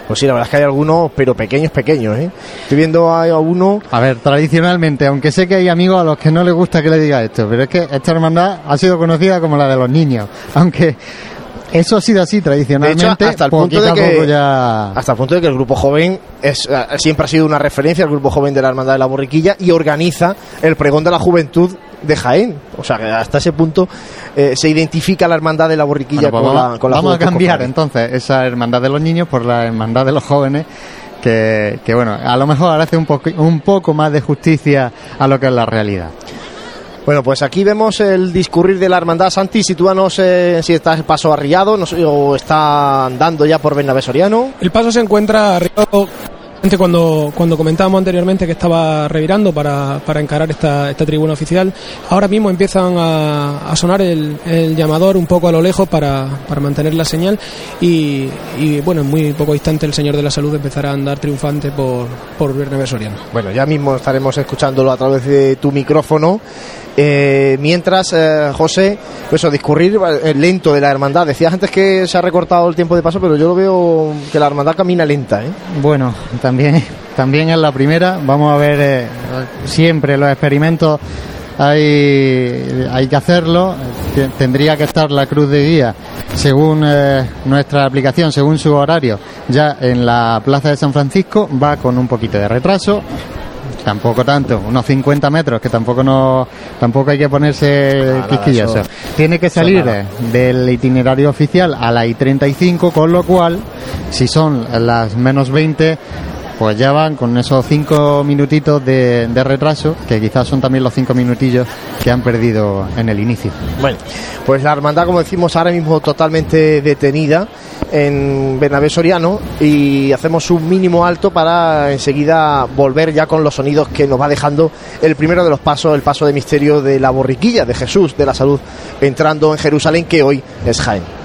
pues sí la verdad es que hay algunos pero pequeños pequeños ¿eh? estoy viendo a uno A ver, tradicionalmente, aunque sé que hay amigos a los que no les gusta que le diga esto, pero es que esta hermandad ha sido conocida como la de los niños, aunque eso ha sido así De tradicionalmente, hecho, hasta el punto poquito de que ya... hasta el punto de que el grupo joven es eh, siempre ha sido una referencia el grupo joven de la hermandad de la borriquilla y organiza el pregón de la juventud de Jaén o sea que hasta ese punto eh, se identifica la hermandad de la borriquilla Bueno, pues con, vamos la, con la vamos a cambiar entonces esa hermandad de los niños por la hermandad de los jóvenes, que, que bueno, a lo mejor hace un, poco un poco más de justicia a lo que es la realidad. Bueno, pues aquí vemos el discurrir de la hermandad. Santi, sitúanos eh, si está el paso arriado no sé, o está andando ya por Bernabé Soriano. El paso se encuentra arribado Antes cuando, cuando comentábamos anteriormente que estaba revirando para, para encarar esta, esta tribuna oficial, ahora mismo empiezan a, a sonar el, el llamador un poco a lo lejos para, para mantener la señal y, y, bueno, en muy poco instante el Señor de la Salud empezará a andar triunfante por, por Bernabé Soriano. Bueno, ya mismo estaremos escuchándolo a través de tu micrófono. Eh, mientras, eh, José, eso, discurrir eh, lento de la hermandad. Decías antes que se ha recortado el tiempo de paso, pero yo lo veo que la hermandad camina lenta, ¿eh? Bueno, también, también en la primera, vamos a ver eh, siempre los experimentos hay, hay que hacerlo. Tendría que estar la cruz de guía según nuestra aplicación, según su horario, ya en la Plaza de San Francisco, va con un poquito de retraso. Tampoco tanto, unos 50 metros, que tampoco no, tampoco hay que ponerse quisquilloso. eso- Tiene que salir del itinerario oficial a la I-35, con lo cual, si son las menos 20, pues ya van con esos 5 minutitos de, retraso, que quizás son también los 5 minutillos que han perdido en el inicio. Bueno, pues la hermandad, como decimos, ahora mismo totalmente detenida en Bernabé Soriano y hacemos un mínimo alto para enseguida volver ya con los sonidos que nos va dejando el primero de los pasos, el paso de misterio de la borriquilla de Jesús de la Salud entrando en Jerusalén, que hoy es Jaén.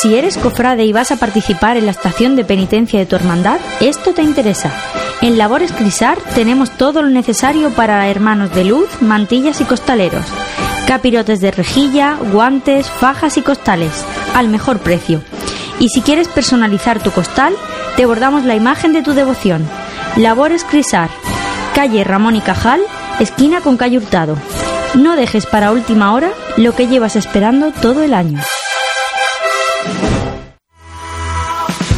Si eres cofrade y vas a participar en la estación de penitencia de tu hermandad, esto te interesa. En Labores Crisar tenemos todo lo necesario para hermanos de luz, mantillas y costaleros. Capirotes de rejilla, guantes, fajas y costales, al mejor precio. Y si quieres personalizar tu costal, te bordamos la imagen de tu devoción. Labores Crisar, calle Ramón y Cajal, esquina con calle Hurtado. No dejes para última hora lo que llevas esperando todo el año.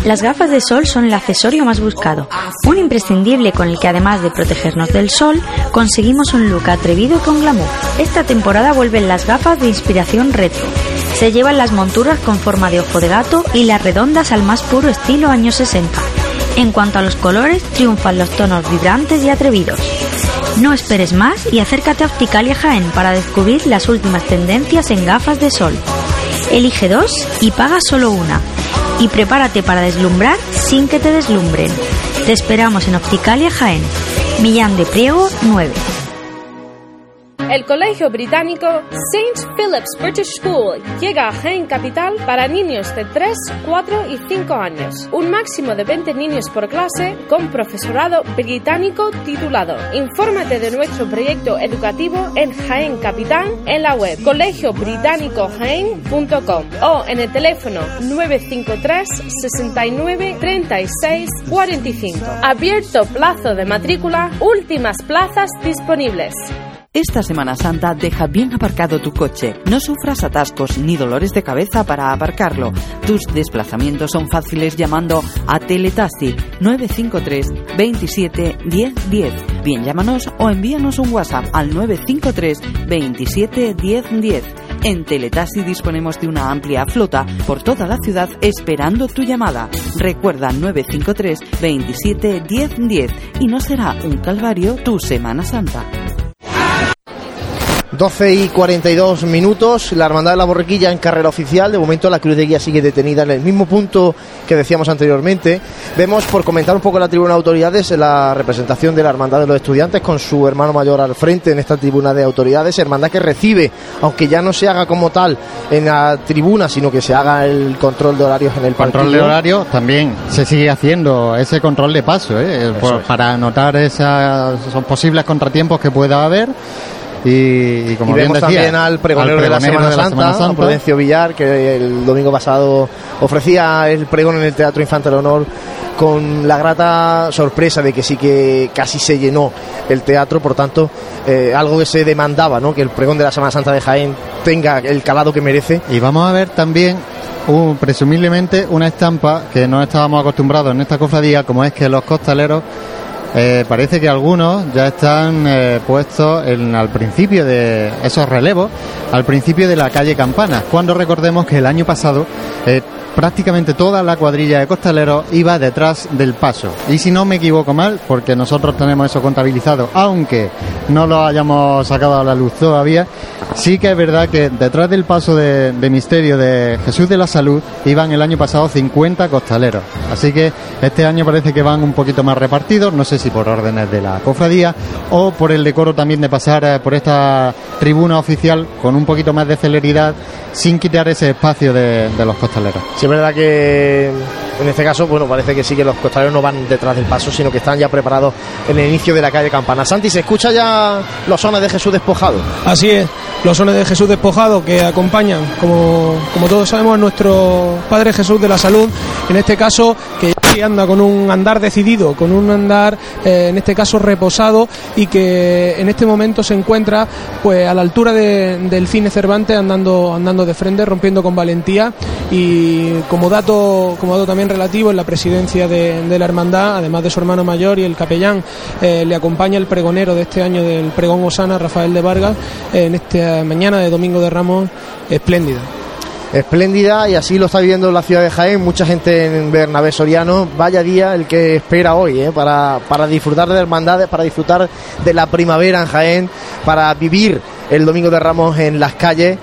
Las gafas de sol son el accesorio más buscado, un imprescindible con el que además de protegernos del sol, conseguimos un look atrevido con glamour. Esta temporada vuelven las gafas de inspiración retro. Se llevan las monturas con forma de ojo de gato y las redondas al más puro estilo años 60. En cuanto a los colores, triunfan los tonos vibrantes y atrevidos. No esperes más y acércate a Opticalia Jaén para descubrir las últimas tendencias en gafas de sol. Elige dos y paga solo una. Y prepárate para deslumbrar sin que te deslumbren. Te esperamos en Opticalia Jaén. Millán de Priego 9. El Colegio Británico St. Philip's British School llega a Jaén Capital para niños de 3, 4 y 5 años. Un máximo de 20 niños por clase con profesorado británico titulado. Infórmate de nuestro proyecto educativo en Jaén Capital en la web colegiobritánicojaén.com o en el teléfono 953 69 36 45. Abierto plazo de matrícula, últimas plazas disponibles. Esta Semana Santa deja bien aparcado tu coche. No sufras atascos ni dolores de cabeza para aparcarlo. Tus desplazamientos son fáciles llamando a Teletaxi 953 27 10 10. Bien, llámanos o envíanos un WhatsApp al 953 27 10 10. En Teletaxi disponemos de una amplia flota por toda la ciudad esperando tu llamada. Recuerda 953 27 10 10 y no será un calvario tu Semana Santa. 12 y 42 minutos, la Hermandad de la Borriquilla en carrera oficial. De momento la Cruz de Guía sigue detenida en el mismo punto que decíamos anteriormente. Vemos, por comentar un poco la tribuna de autoridades, la representación de la Hermandad de los Estudiantes con su hermano mayor al frente en esta tribuna de autoridades. Hermandad que recibe, aunque ya no se haga como tal en la tribuna, sino que se haga el control de horarios en el Control de partido. horario también se sigue haciendo ese control de paso, ¿eh? Por- para anotar esos posibles contratiempos que pueda haber. Y, y como y bien vemos decía, también al pregonero, al de, la Semana, de la Santa, Prudencio Villar, que el domingo pasado ofrecía el pregón en el Teatro Infante del Honor con la grata sorpresa de que sí que casi se llenó el teatro, por tanto, eh, algo que se demandaba, ¿no? que el pregón de la Semana Santa de Jaén tenga el calado que merece. Y vamos a ver también, un- presumiblemente, una estampa que no estábamos acostumbrados en esta cofradía, como es que los costaleros, eh, parece que algunos ya están eh, puestos en, al principio de esos relevos, al principio de la calle Campanas, cuando recordemos que el año pasado eh, prácticamente toda la cuadrilla de costaleros iba detrás del paso. Y si no me equivoco mal, porque nosotros tenemos eso contabilizado, aunque no lo hayamos sacado a la luz todavía, sí que es verdad que detrás del paso de, misterio de Jesús de la Salud iban el año pasado 50 costaleros. Así que este año parece que van un poquito más repartidos, no sé si por órdenes de la cofradía o por el decoro también de pasar eh, por esta tribuna oficial con un poquito más de celeridad sin quitar ese espacio de los costaleros. Sí, es verdad que en este caso, bueno, parece que sí que los costaleros no van detrás del paso, sino que están ya preparados en el inicio de la calle Campana. Santi, ¿se escucha ya los sones de Jesús despojado? Así es, los sones de Jesús despojado que acompañan, como, como todos sabemos, a nuestro Padre Jesús de la Salud, en este caso que sí anda con un andar decidido, con un andar, eh, en este caso, reposado y que en este momento se encuentra pues a la altura de- del cine Cervantes andando, andando de frente, rompiendo con valentía y como dato, como dato también relativo en la presidencia de, la hermandad, además de su hermano mayor y el capellán, eh, le acompaña el pregonero de este año del pregón Osana, Rafael de Vargas, en esta mañana de Domingo de Ramos, espléndida. Espléndida y así lo está viviendo la ciudad de Jaén, mucha gente en Bernabé Soriano. Vaya día el que espera hoy, ¿eh? para, para disfrutar de hermandades, para disfrutar de la primavera en Jaén, para vivir el Domingo de Ramos en las calles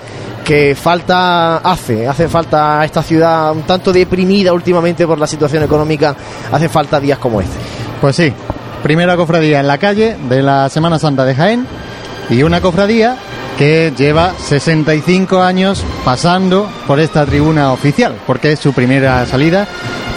que falta hace, hace falta a esta ciudad un tanto deprimida últimamente por la situación económica, hace falta días como este. Pues sí, primera cofradía en la calle de la Semana Santa de Jaén y una cofradía que lleva 65 años pasando por esta tribuna oficial, porque su primera salida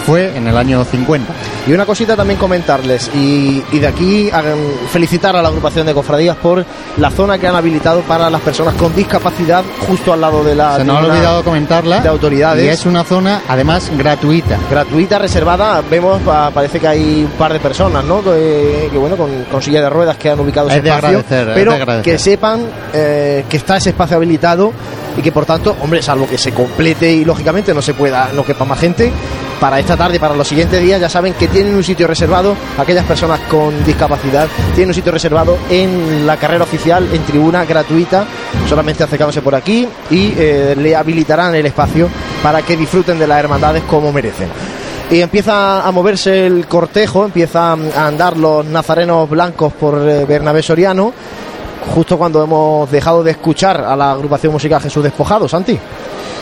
fue en el año 50. Y una cosita también comentarles, y, y de aquí hagan- felicitar a la agrupación de cofradías por la zona que han habilitado para las personas con discapacidad justo al lado de la Se nos ha olvidado comentarla. de autoridades. Y es una zona, además, gratuita. gratuita, reservada. Vemos, pa- parece que hay un par de personas, ¿no? Que, que, bueno, con, con silla de ruedas que han ubicado Es ese de espacio. agradecer, es pero de agradecer. que sepan eh, que está ese espacio habilitado y que por tanto, hombre, salvo que se complete y lógicamente no se pueda, no quepa más gente, para esta tarde y para los siguientes días ya saben que tienen un sitio reservado, aquellas personas con discapacidad tienen un sitio reservado en la carrera oficial, en tribuna gratuita, solamente acercándose por aquí y eh, le habilitarán el espacio para que disfruten de las hermandades como merecen. Y empieza a moverse el cortejo, empiezan a andar los nazarenos blancos por eh, Bernabé Soriano, justo cuando hemos dejado de escuchar a la agrupación musical Jesús Despojado, Santi.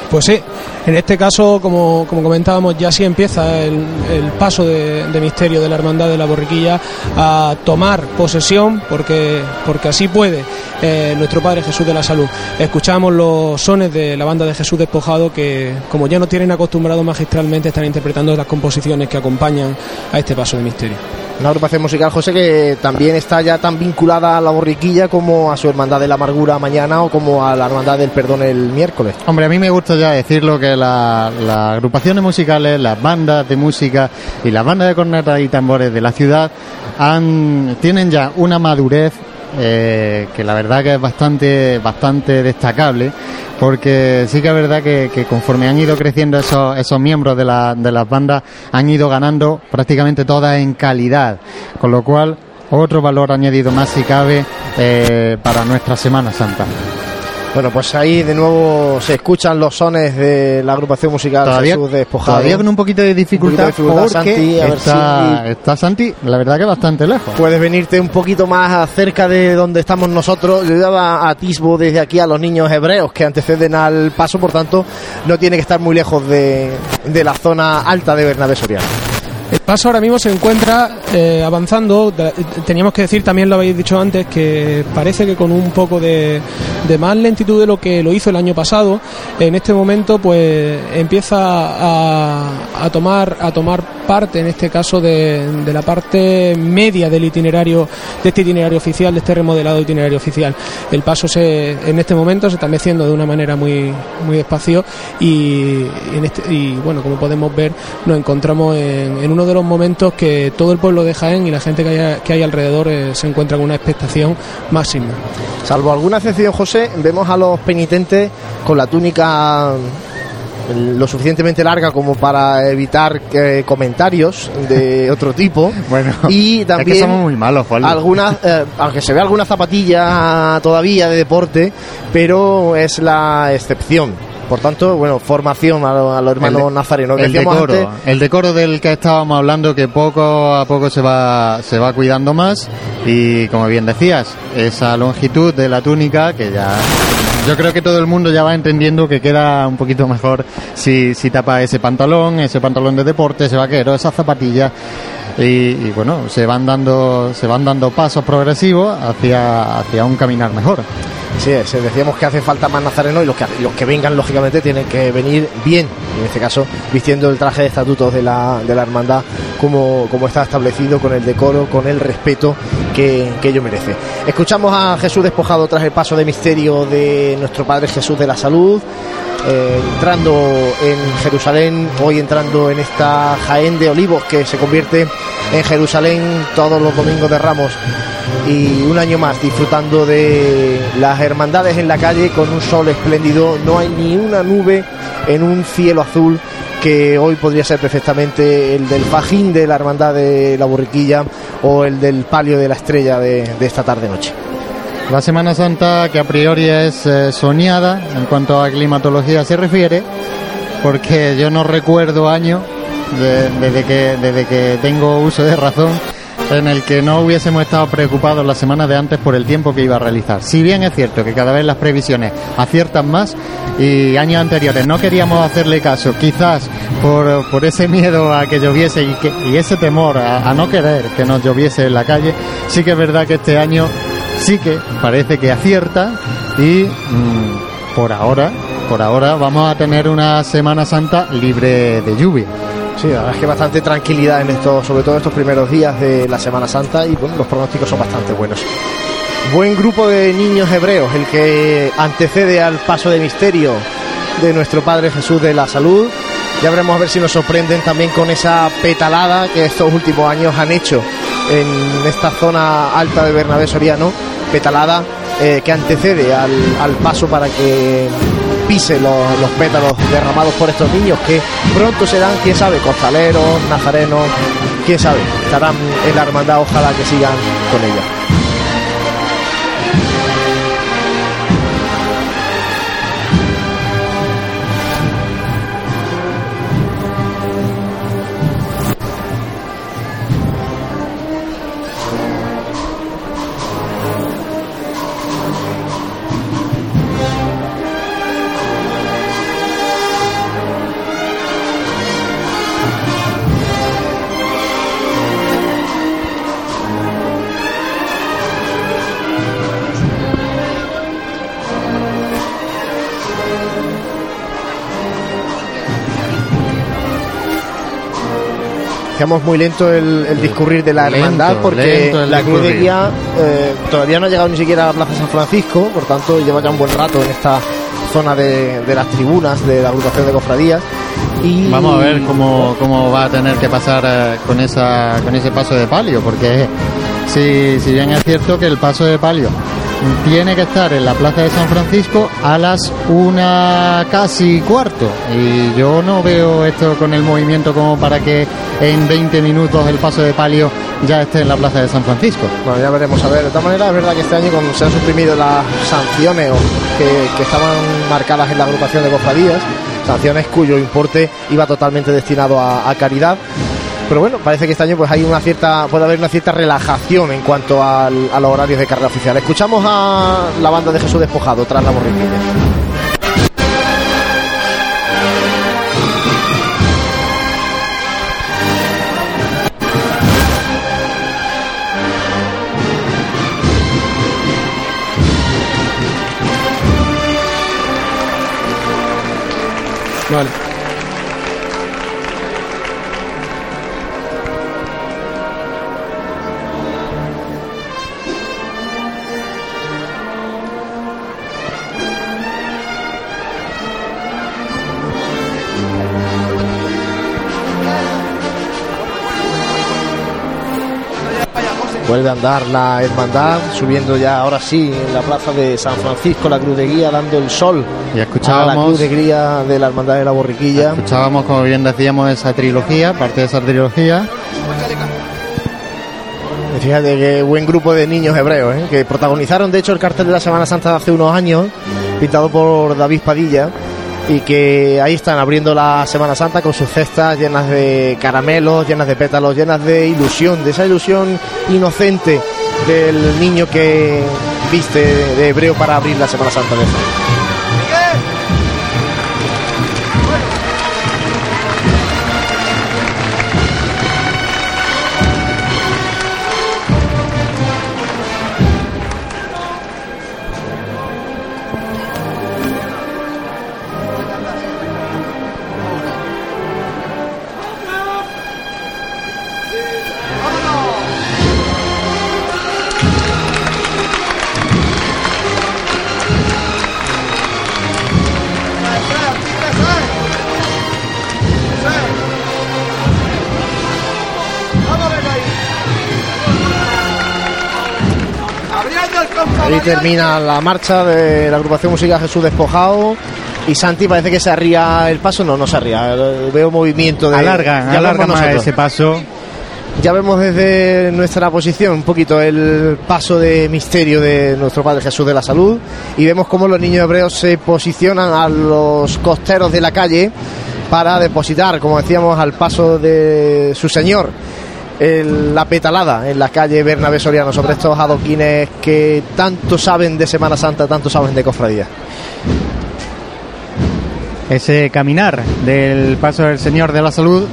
Pues sí, en este caso, como, como comentábamos, ya sí empieza el, paso de, misterio de la Hermandad de la Borriquilla a tomar posesión, porque, porque así puede eh, nuestro Padre Jesús de la Salud. Escuchamos los sones de la banda de Jesús Despojado que, como ya nos tienen acostumbrados magistralmente, están interpretando las composiciones que acompañan a este paso de misterio. Una agrupación musical, José, que también está ya tan vinculada a la borriquilla como a su Hermandad de la Amargura mañana o como a la Hermandad del Perdón el miércoles. Hombre, a mí me gusta ya decirlo que la- las agrupaciones musicales, las bandas de música y las bandas de cornetas y tambores de la ciudad han, tienen ya una madurez eh, que la verdad que es bastante, bastante destacable porque sí que es verdad que, conforme han ido creciendo esos, esos miembros de, la- de las bandas han ido ganando prácticamente todas en calidad, con lo cual otro valor añadido más si cabe eh, para nuestra Semana Santa. Bueno, pues ahí de nuevo se escuchan los sones de la agrupación musical todavía, Jesús Despojado. todavía con un poquito de dificultad, poquito de dificultad, porque Santi, a ver está, si- está Santi, la verdad que bastante lejos. Puedes venirte un poquito más cerca de donde estamos nosotros. Yo daba atisbo desde aquí a los niños hebreos que anteceden al paso, por tanto, no tiene que estar muy lejos de, de la zona alta de Bernabé Soriano. El paso ahora mismo se encuentra eh, avanzando. Teníamos que decir, también lo habéis dicho antes, que parece que con un poco de, más lentitud de lo que lo hizo el año pasado. En este momento, pues empieza a, tomar a tomar parte, en este caso, de, la parte media del itinerario, de este itinerario oficial, de este remodelado itinerario oficial. El paso se, en este momento se está meciendo de una manera muy muy despacio y, en este, y bueno, como podemos ver, nos encontramos en, en uno de los momentos que todo el pueblo de Jaén y la gente que hay, que hay alrededor eh, se encuentra con una expectación máxima. Salvo alguna excepción, José, vemos a los penitentes con la túnica mm, lo suficientemente larga como para evitar eh, comentarios de otro tipo. Bueno, y también es que somos muy malos, algunas, eh, aunque se ve alguna zapatilla todavía de deporte, pero es la excepción. Por tanto, bueno, formación a, lo- a los hermanos que el decoro, antes, el decoro del que estábamos hablando que poco a poco se va se va cuidando más. Y como bien decías esa longitud de la túnica que ya yo creo que todo el mundo ya va entendiendo que queda un poquito mejor si, si tapa ese pantalón ese pantalón de deporte ese vaquero esas zapatillas. Y, y, bueno se van dando se van dando pasos progresivos hacia hacia un caminar mejor Sí, es, decíamos que hace falta más nazarenos y los que, los que vengan, lógicamente, tienen que venir bien, en este caso, vistiendo el traje de estatutos de la, de la hermandad como, como está establecido, con el decoro, con el respeto que, que ello merece. Escuchamos a Jesús despojado tras el paso de misterio de nuestro Padre Jesús de la Salud, eh, entrando en Jerusalén, hoy entrando en esta Jaén de Olivos que se convierte en Jerusalén todos los domingos de Ramos y un año más disfrutando de las hermandades en la calle con un sol espléndido, no hay ni una nube en un cielo azul que hoy podría ser perfectamente el del fajín de la hermandad de la borriquilla o el del palio de la estrella de, esta tarde noche. La Semana Santa que a priori es eh, soñada en cuanto a climatología se refiere, porque yo no recuerdo año de- desde, que, desde que tengo uso de razón en el que no hubiésemos estado preocupados la semana de antes por el tiempo que iba a realizar. Si bien es cierto que cada vez las previsiones aciertan más y años anteriores no queríamos hacerle caso, quizás por, por ese miedo a que lloviese y, ese temor a, a no querer que nos lloviese en la calle, sí que es verdad que este año sí que parece que acierta y mm, por ahora, por ahora vamos a tener una Semana Santa libre de lluvia. Sí, la verdad es que bastante tranquilidad en estos, sobre todo estos primeros días de la Semana Santa y bueno, los pronósticos son bastante buenos. Buen grupo de niños hebreos, el que antecede al paso de misterio de nuestro Padre Jesús de la Salud. Ya veremos a ver si nos sorprenden también con esa petalada que estos últimos años han hecho en esta zona alta de Bernabé Soriano, petalada eh, que antecede al, al paso para que pise los, los pétalos derramados por estos niños que pronto serán, quién sabe, costaleros, nazarenos, quién sabe, estarán en la hermandad, ojalá que sigan con ella. Muy lento el, el discurrir de la Lento, hermandad porque la cruz de guía eh, todavía no ha llegado ni siquiera a la Plaza San Francisco, por tanto lleva ya un buen rato en esta zona de, de las tribunas de la agrupación de cofradías. Y Vamos a ver cómo, cómo va a tener que pasar eh, con esa con ese paso de palio, porque si, si bien es cierto que el paso de palio tiene que estar en la plaza de San Francisco a las una casi cuarto y yo no veo esto con el movimiento como para que en 20 minutos el paso de palio ya esté en la plaza de San Francisco. Bueno, ya veremos a ver. De todas maneras, es verdad que este año con- se han suprimido las sanciones que, estaban marcadas en la agrupación de cofradías, sanciones cuyo importe iba totalmente destinado a caridad. Pero bueno, parece que este año pues hay una cierta, puede haber una cierta relajación en cuanto al- a los horarios de carrera oficial. Escuchamos a la banda de Jesús Despojado tras la borriquilla. Vale. Vuelve a andar la hermandad, subiendo ya ahora sí en la plaza de San Francisco, la cruz de guía, dando el sol Y a la escuchábamos cruz de guía de la hermandad de la borriquilla. Escuchábamos, como bien decíamos, esa trilogía, parte de esa trilogía. Fíjate que buen grupo de niños hebreos, ¿eh? que protagonizaron de hecho el cartel de la Semana Santa de hace unos años, pintado por David Padilla, y que ahí están abriendo la Semana Santa con sus cestas llenas de caramelos, llenas de pétalos, llenas de ilusión, de esa ilusión inocente del niño que viste de hebreo para abrir la Semana Santa. Ahí termina la marcha de la agrupación musical Jesús Despojado. Y Santi parece que se arría el paso. No, no se arría. Veo movimiento de. Alargan, vemos más ese paso. Ya vemos desde nuestra posición un poquito el paso de misterio de nuestro Padre Jesús de la Salud y vemos cómo los niños hebreos se posicionan a los costeros de la calle para depositar, como decíamos, al paso de su Señor el- la petalada en la calle Bernabé Soriano sobre estos adoquines que tanto saben de Semana Santa, tanto saben de cofradía. Ese caminar del paso del Señor de la Salud,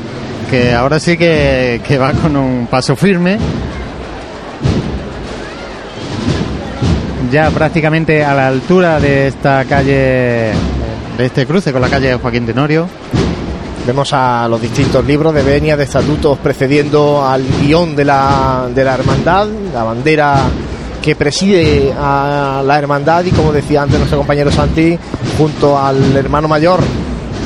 que ahora sí que, que va con un paso firme. Ya prácticamente a la altura de esta calle, de este cruce con la calle Joaquín Tenorio. Vemos a los distintos libros de venias, de estatutos precediendo al guion de la, de la hermandad, la bandera que preside a la hermandad y como decía antes nuestro compañero Santi, junto al hermano mayor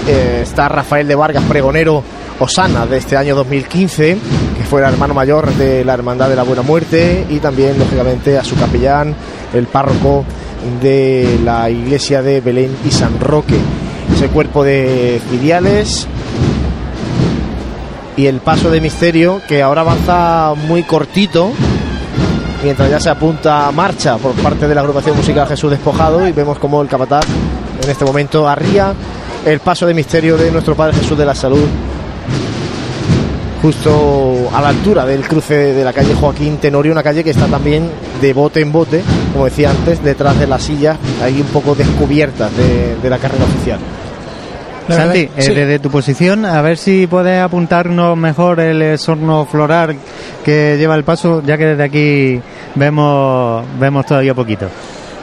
eh, está Rafael de Vargas, pregonero Osana de este año 2015, que fue el hermano mayor de la Hermandad de la Buena Muerte y también, lógicamente, a su capellán, el párroco de la iglesia de Belén y San Roque. Ese cuerpo de filiales y el paso de misterio que ahora avanza muy cortito mientras ya se apunta a marcha por parte de la agrupación musical Jesús Despojado y vemos como el capataz en este momento arría el paso de misterio de nuestro Padre Jesús de la Salud justo a la altura del cruce de la calle Joaquín Tenorio, una calle que está también de bote en bote, como decía antes, detrás de las sillas, ahí un poco descubiertas de, de la carrera oficial. Santi, eh, sí. desde tu posición, a ver si puedes apuntarnos mejor el esorno floral que lleva el paso, ya que desde aquí vemos, vemos todavía poquito.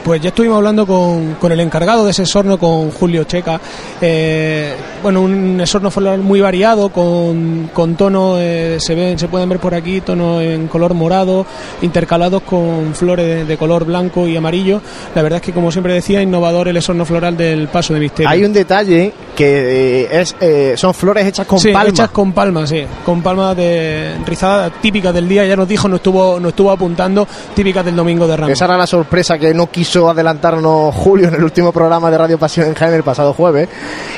Pues ya estuvimos hablando con, con el encargado de ese esorno, con Julio Checa. Eh, bueno, un esorno floral muy variado, con, con tonos, eh, se, ven, se pueden ver por aquí, tonos en color morado, intercalados con flores de, de color blanco y amarillo. La verdad es que, como siempre decía, innovador el esorno floral del Paso de Misterio. Hay un detalle que eh, es eh, son flores hechas con Sí, palma. hechas con palmas, sí, con palmas de rizadas típicas del día, ya nos dijo, nos estuvo, nos estuvo apuntando, típicas del domingo de Ramos. Esa era la sorpresa que no quiso adelantarnos Julio en el último programa de Radio Pasión en Jaén el pasado jueves.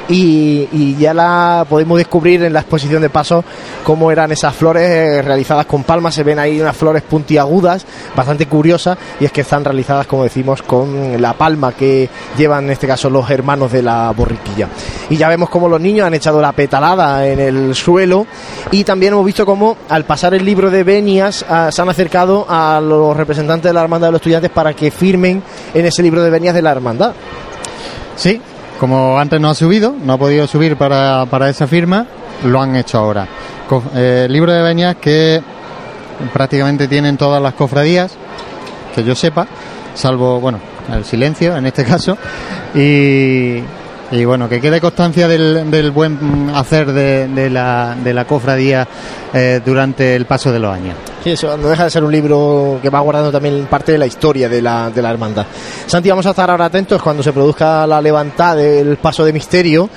Y, y ya la podemos descubrir en la exposición de paso cómo eran esas flores eh, realizadas con palmas. Se ven ahí unas flores puntiagudas, bastante curiosas, y es que están realizadas, como decimos, con la palma que llevan en este caso los hermanos de la borriquilla. Y ya vemos cómo los niños han echado la petalada en el suelo. Y también hemos visto cómo al pasar el libro de venias ah, se han acercado a los representantes de la hermandad de los estudiantes para que firmen en ese libro de venias de la hermandad. Sí, como antes no ha subido, no ha podido subir para, para esa firma, lo han hecho ahora. Eh, libro de veñas que prácticamente tienen todas las cofradías, que yo sepa, salvo, bueno, el silencio en este caso, y, y bueno, que quede constancia del, del buen hacer de, de la, de la cofradía eh, durante el paso de los años. Sí, eso no deja de ser un libro que va guardando también parte de la historia de la, de la hermandad. Santi, vamos a estar ahora atentos cuando se produzca la levantada del paso de misterio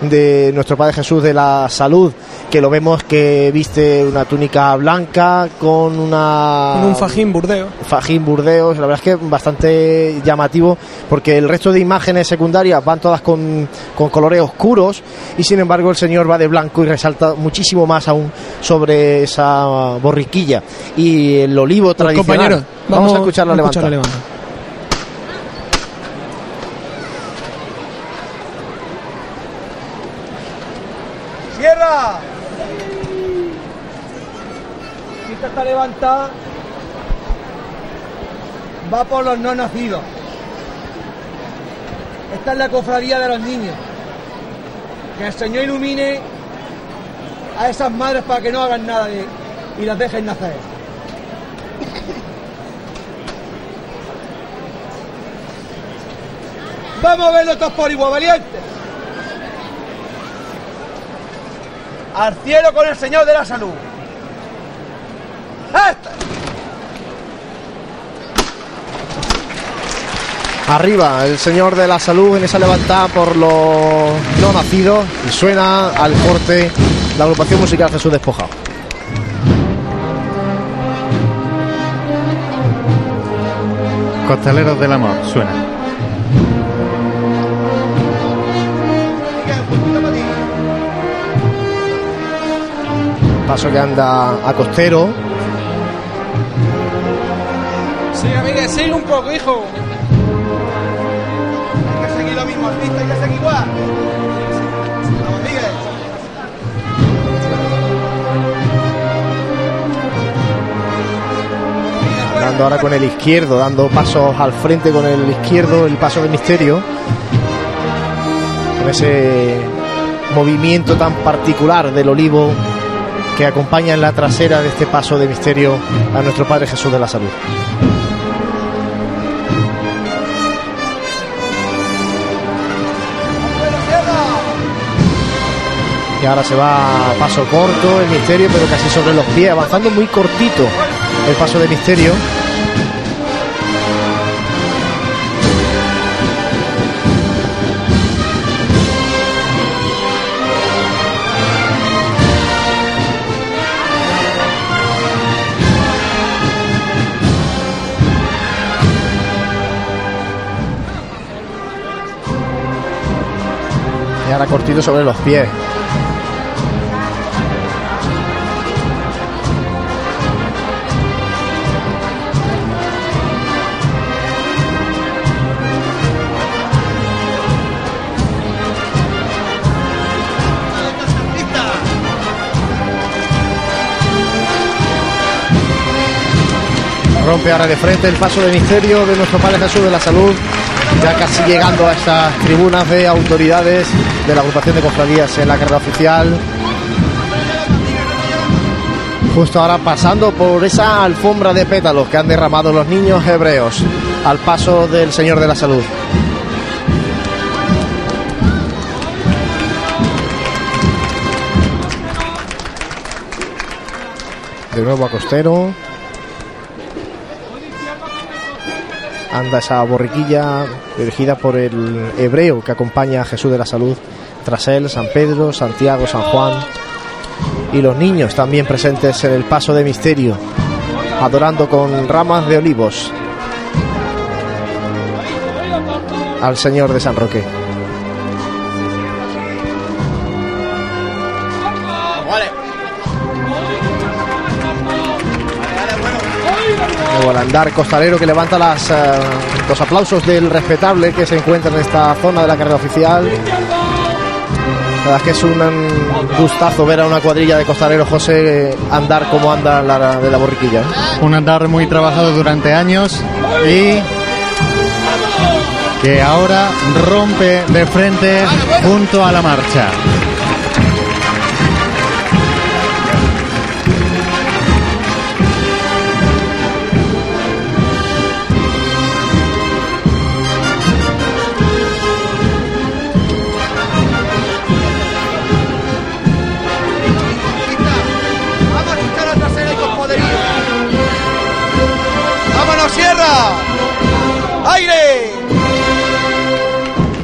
de nuestro Padre Jesús de la Salud, que lo vemos que viste una túnica blanca con una... Con un fajín burdeo. Fajín Burdeos, la verdad es que bastante llamativo porque el resto de imágenes secundarias van todas con, con colores oscuros y sin embargo el señor va de blanco y resalta muchísimo más aún sobre esa borriquilla y el olivo tradicional. compañeros, vamos, a escuchar la a levanta. escuchar la levanta. ¡Cierra! Esta está levantada. Va por los no nacidos. Esta es la cofradía de los niños. Que el Señor ilumine a esas madres para que no hagan nada de- y las dejen nacer. Vamos a verlo todos por igual, valientes. Al cielo con el Señor de la salud. ¡Esta! Arriba, el señor de la salud en esa levantada por los no nacidos y suena al corte la agrupación musical Jesús Despojado. Costaleros del Amor, suena. Paso que anda a costero. Sí, amiga, sigue un poco, hijo. Dando ahora con el izquierdo, dando pasos al frente con el izquierdo, el paso de misterio. Con ese movimiento tan particular del olivo que acompaña en la trasera de este paso de misterio a nuestro Padre Jesús de la Salud. Y ahora se va a paso corto el misterio, pero casi sobre los pies, avanzando muy cortito el paso de misterio. Y ahora cortito sobre los pies. Rompe ahora de frente el paso de misterio de nuestro Padre Jesús de la Salud, ya casi llegando a estas tribunas de autoridades de la agrupación de cofradías en la carrera oficial. Justo ahora pasando por esa alfombra de pétalos que han derramado los niños hebreos al paso del Señor de la Salud. De nuevo a Costero. Anda esa borriquilla dirigida por el hebreo que acompaña a Jesús de la Salud, tras él San Pedro, Santiago, San Juan y los niños también presentes en el paso de misterio, adorando con ramas de olivos al Señor de San Roque. Andar costalero que levanta eh, los aplausos del respetable que se encuentra en esta zona de la carrera oficial. La verdad es que es un um, gustazo ver a una cuadrilla de costaleros José andar como anda la de la borriquilla. ¿eh? Un andar muy trabajado durante años y que ahora rompe de frente junto a la marcha.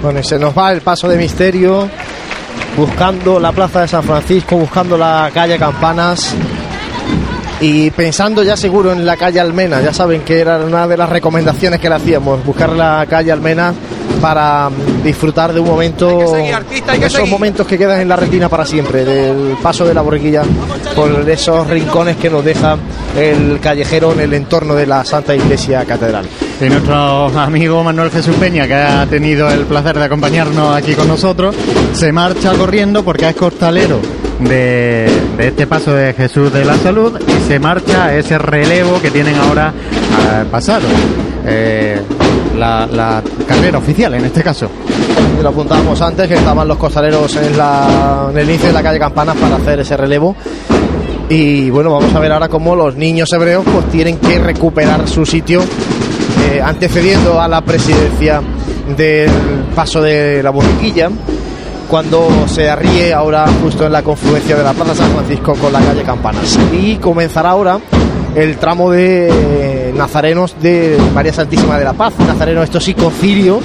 Bueno, y se nos va el paso de misterio, buscando la plaza de San Francisco, buscando la calle Campanas y pensando ya seguro en la calle Almena. Ya saben que era una de las recomendaciones que le hacíamos, buscar la calle Almena para mm, disfrutar de un momento, seguir, artista, esos seguir. momentos que quedan en la retina para siempre, del paso de la borriquilla por esos rincones que nos deja el callejero en el entorno de la Santa Iglesia Catedral. Y nuestro amigo Manuel Jesús Peña, que ha tenido el placer de acompañarnos aquí con nosotros, se marcha corriendo porque es costalero de, de este paso de Jesús de la Salud y se marcha ese relevo que tienen ahora eh, pasado. Eh, la, la carrera oficial en este caso. Lo apuntábamos antes que estaban los costaleros en, la, en el inicio de la calle Campanas para hacer ese relevo. Y bueno, vamos a ver ahora cómo los niños hebreos pues tienen que recuperar su sitio eh, antecediendo a la presidencia del paso de la borriquilla cuando se arríe ahora justo en la confluencia de la Plaza San Francisco con la calle Campanas. Y comenzará ahora el tramo de eh, nazarenos de María Santísima de la Paz, nazareno esto sí concilio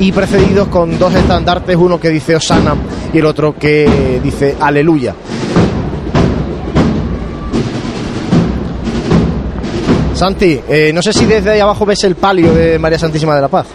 y precedidos con dos estandartes, uno que dice Osana y el otro que dice Aleluya. Santi, eh, no sé si desde ahí abajo ves el palio de María Santísima de la Paz.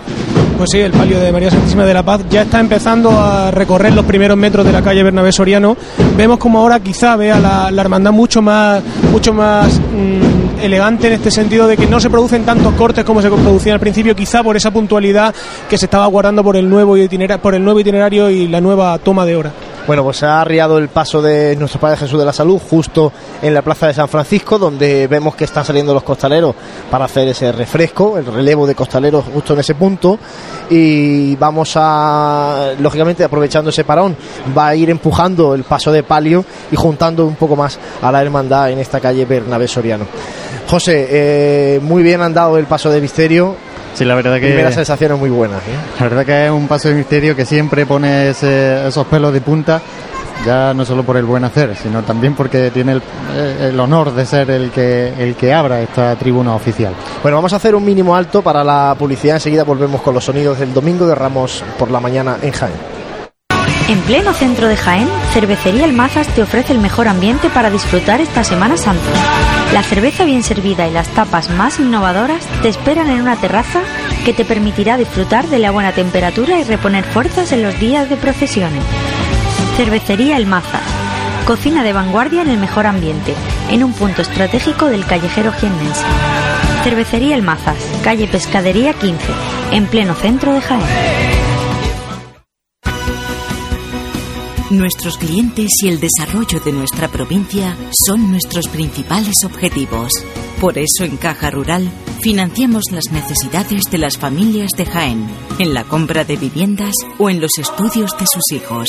Pues sí, el palio de María Santísima de la Paz ya está empezando a recorrer los primeros metros de la calle Bernabé Soriano. Vemos como ahora quizá vea la, la hermandad mucho más, mucho más mm, elegante en este sentido de que no se producen tantos cortes como se producían al principio, quizá por esa puntualidad que se estaba guardando por el nuevo itinerario, por el nuevo itinerario y la nueva toma de hora. Bueno, pues se ha arriado el paso de nuestro Padre Jesús de la Salud justo en la plaza de San Francisco, donde vemos que están saliendo los costaleros para hacer ese refresco, el relevo de costaleros justo en ese punto. Y vamos a, lógicamente, aprovechando ese parón, va a ir empujando el paso de palio y juntando un poco más a la hermandad en esta calle Bernabé Soriano. José, eh, muy bien andado el paso de misterio. Sí, la verdad que. Primeras sensaciones muy buenas. ¿eh? La verdad que es un paso de misterio que siempre pone ese- esos pelos de punta, ya no solo por el buen hacer, sino también porque tiene el, eh, el honor de ser el que, el que abra esta tribuna oficial. Bueno, vamos a hacer un mínimo alto para la publicidad. Enseguida volvemos con los sonidos del domingo de Ramos por la mañana en Jaén. En pleno centro de Jaén, Cervecería El Mazas te ofrece el mejor ambiente para disfrutar esta Semana Santa. La cerveza bien servida y las tapas más innovadoras te esperan en una terraza que te permitirá disfrutar de la buena temperatura y reponer fuerzas en los días de procesiones. Cervecería El Mazas. Cocina de vanguardia en el mejor ambiente, en un punto estratégico del callejero jiennense. Cervecería El Mazas, calle Pescadería 15, en pleno centro de Jaén. Nuestros clientes y el desarrollo de nuestra provincia son nuestros principales objetivos. Por eso en Caja Rural financiamos las necesidades de las familias de Jaén, en la compra de viviendas o en los estudios de sus hijos.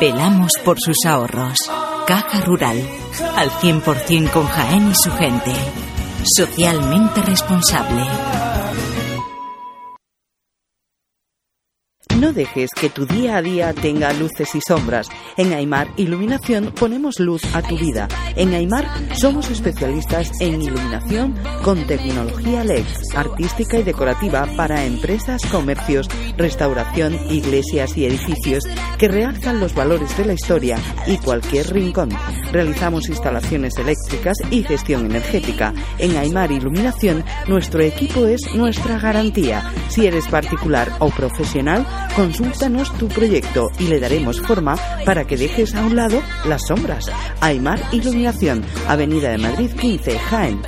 Velamos por sus ahorros. Caja Rural, al 100% con Jaén y su gente. Socialmente responsable. No dejes que tu día a día tenga luces y sombras. En Aymar Iluminación ponemos luz a tu vida. En Aymar somos especialistas en iluminación con tecnología LED, artística y decorativa para empresas, comercios, restauración, iglesias y edificios que realzan los valores de la historia y cualquier rincón. Realizamos instalaciones eléctricas y gestión energética. En Aymar Iluminación nuestro equipo es nuestra garantía. Si eres particular o profesional, consúltanos tu proyecto y le daremos forma para que dejes a un lado las sombras. Aymar Iluminación, Avenida de Madrid 15, Jaén.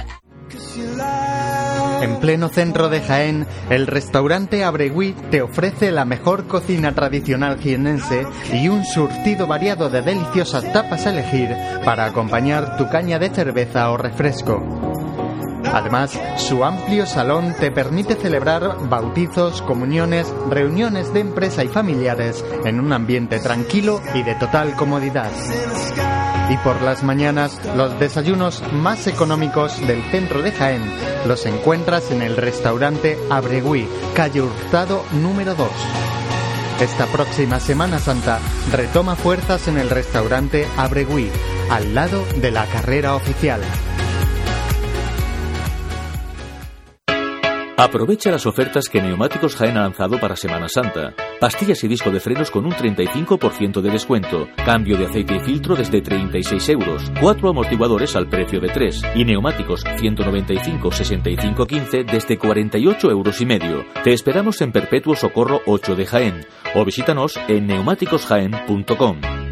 En pleno centro de Jaén, el restaurante Abregui te ofrece la mejor cocina tradicional jienense y un surtido variado de deliciosas tapas a elegir para acompañar tu caña de cerveza o refresco. Además, su amplio salón te permite celebrar bautizos, comuniones, reuniones de empresa y familiares en un ambiente tranquilo y de total comodidad. Y por las mañanas, los desayunos más económicos del centro de Jaén los encuentras en el restaurante Abregui, calle Hurtado número 2. Esta próxima Semana Santa retoma fuerzas en el restaurante Abregui, al lado de la carrera oficial. Aprovecha las ofertas que Neumáticos Jaén ha lanzado para Semana Santa. Pastillas y disco de frenos con un 35% de descuento. Cambio de aceite y filtro desde 36 euros. Cuatro amortiguadores al precio de tres. Y neumáticos 195 65 15 desde 48 euros y medio. Te esperamos en Perpetuo Socorro 8 de Jaén. O visítanos en neumáticosjaén.com.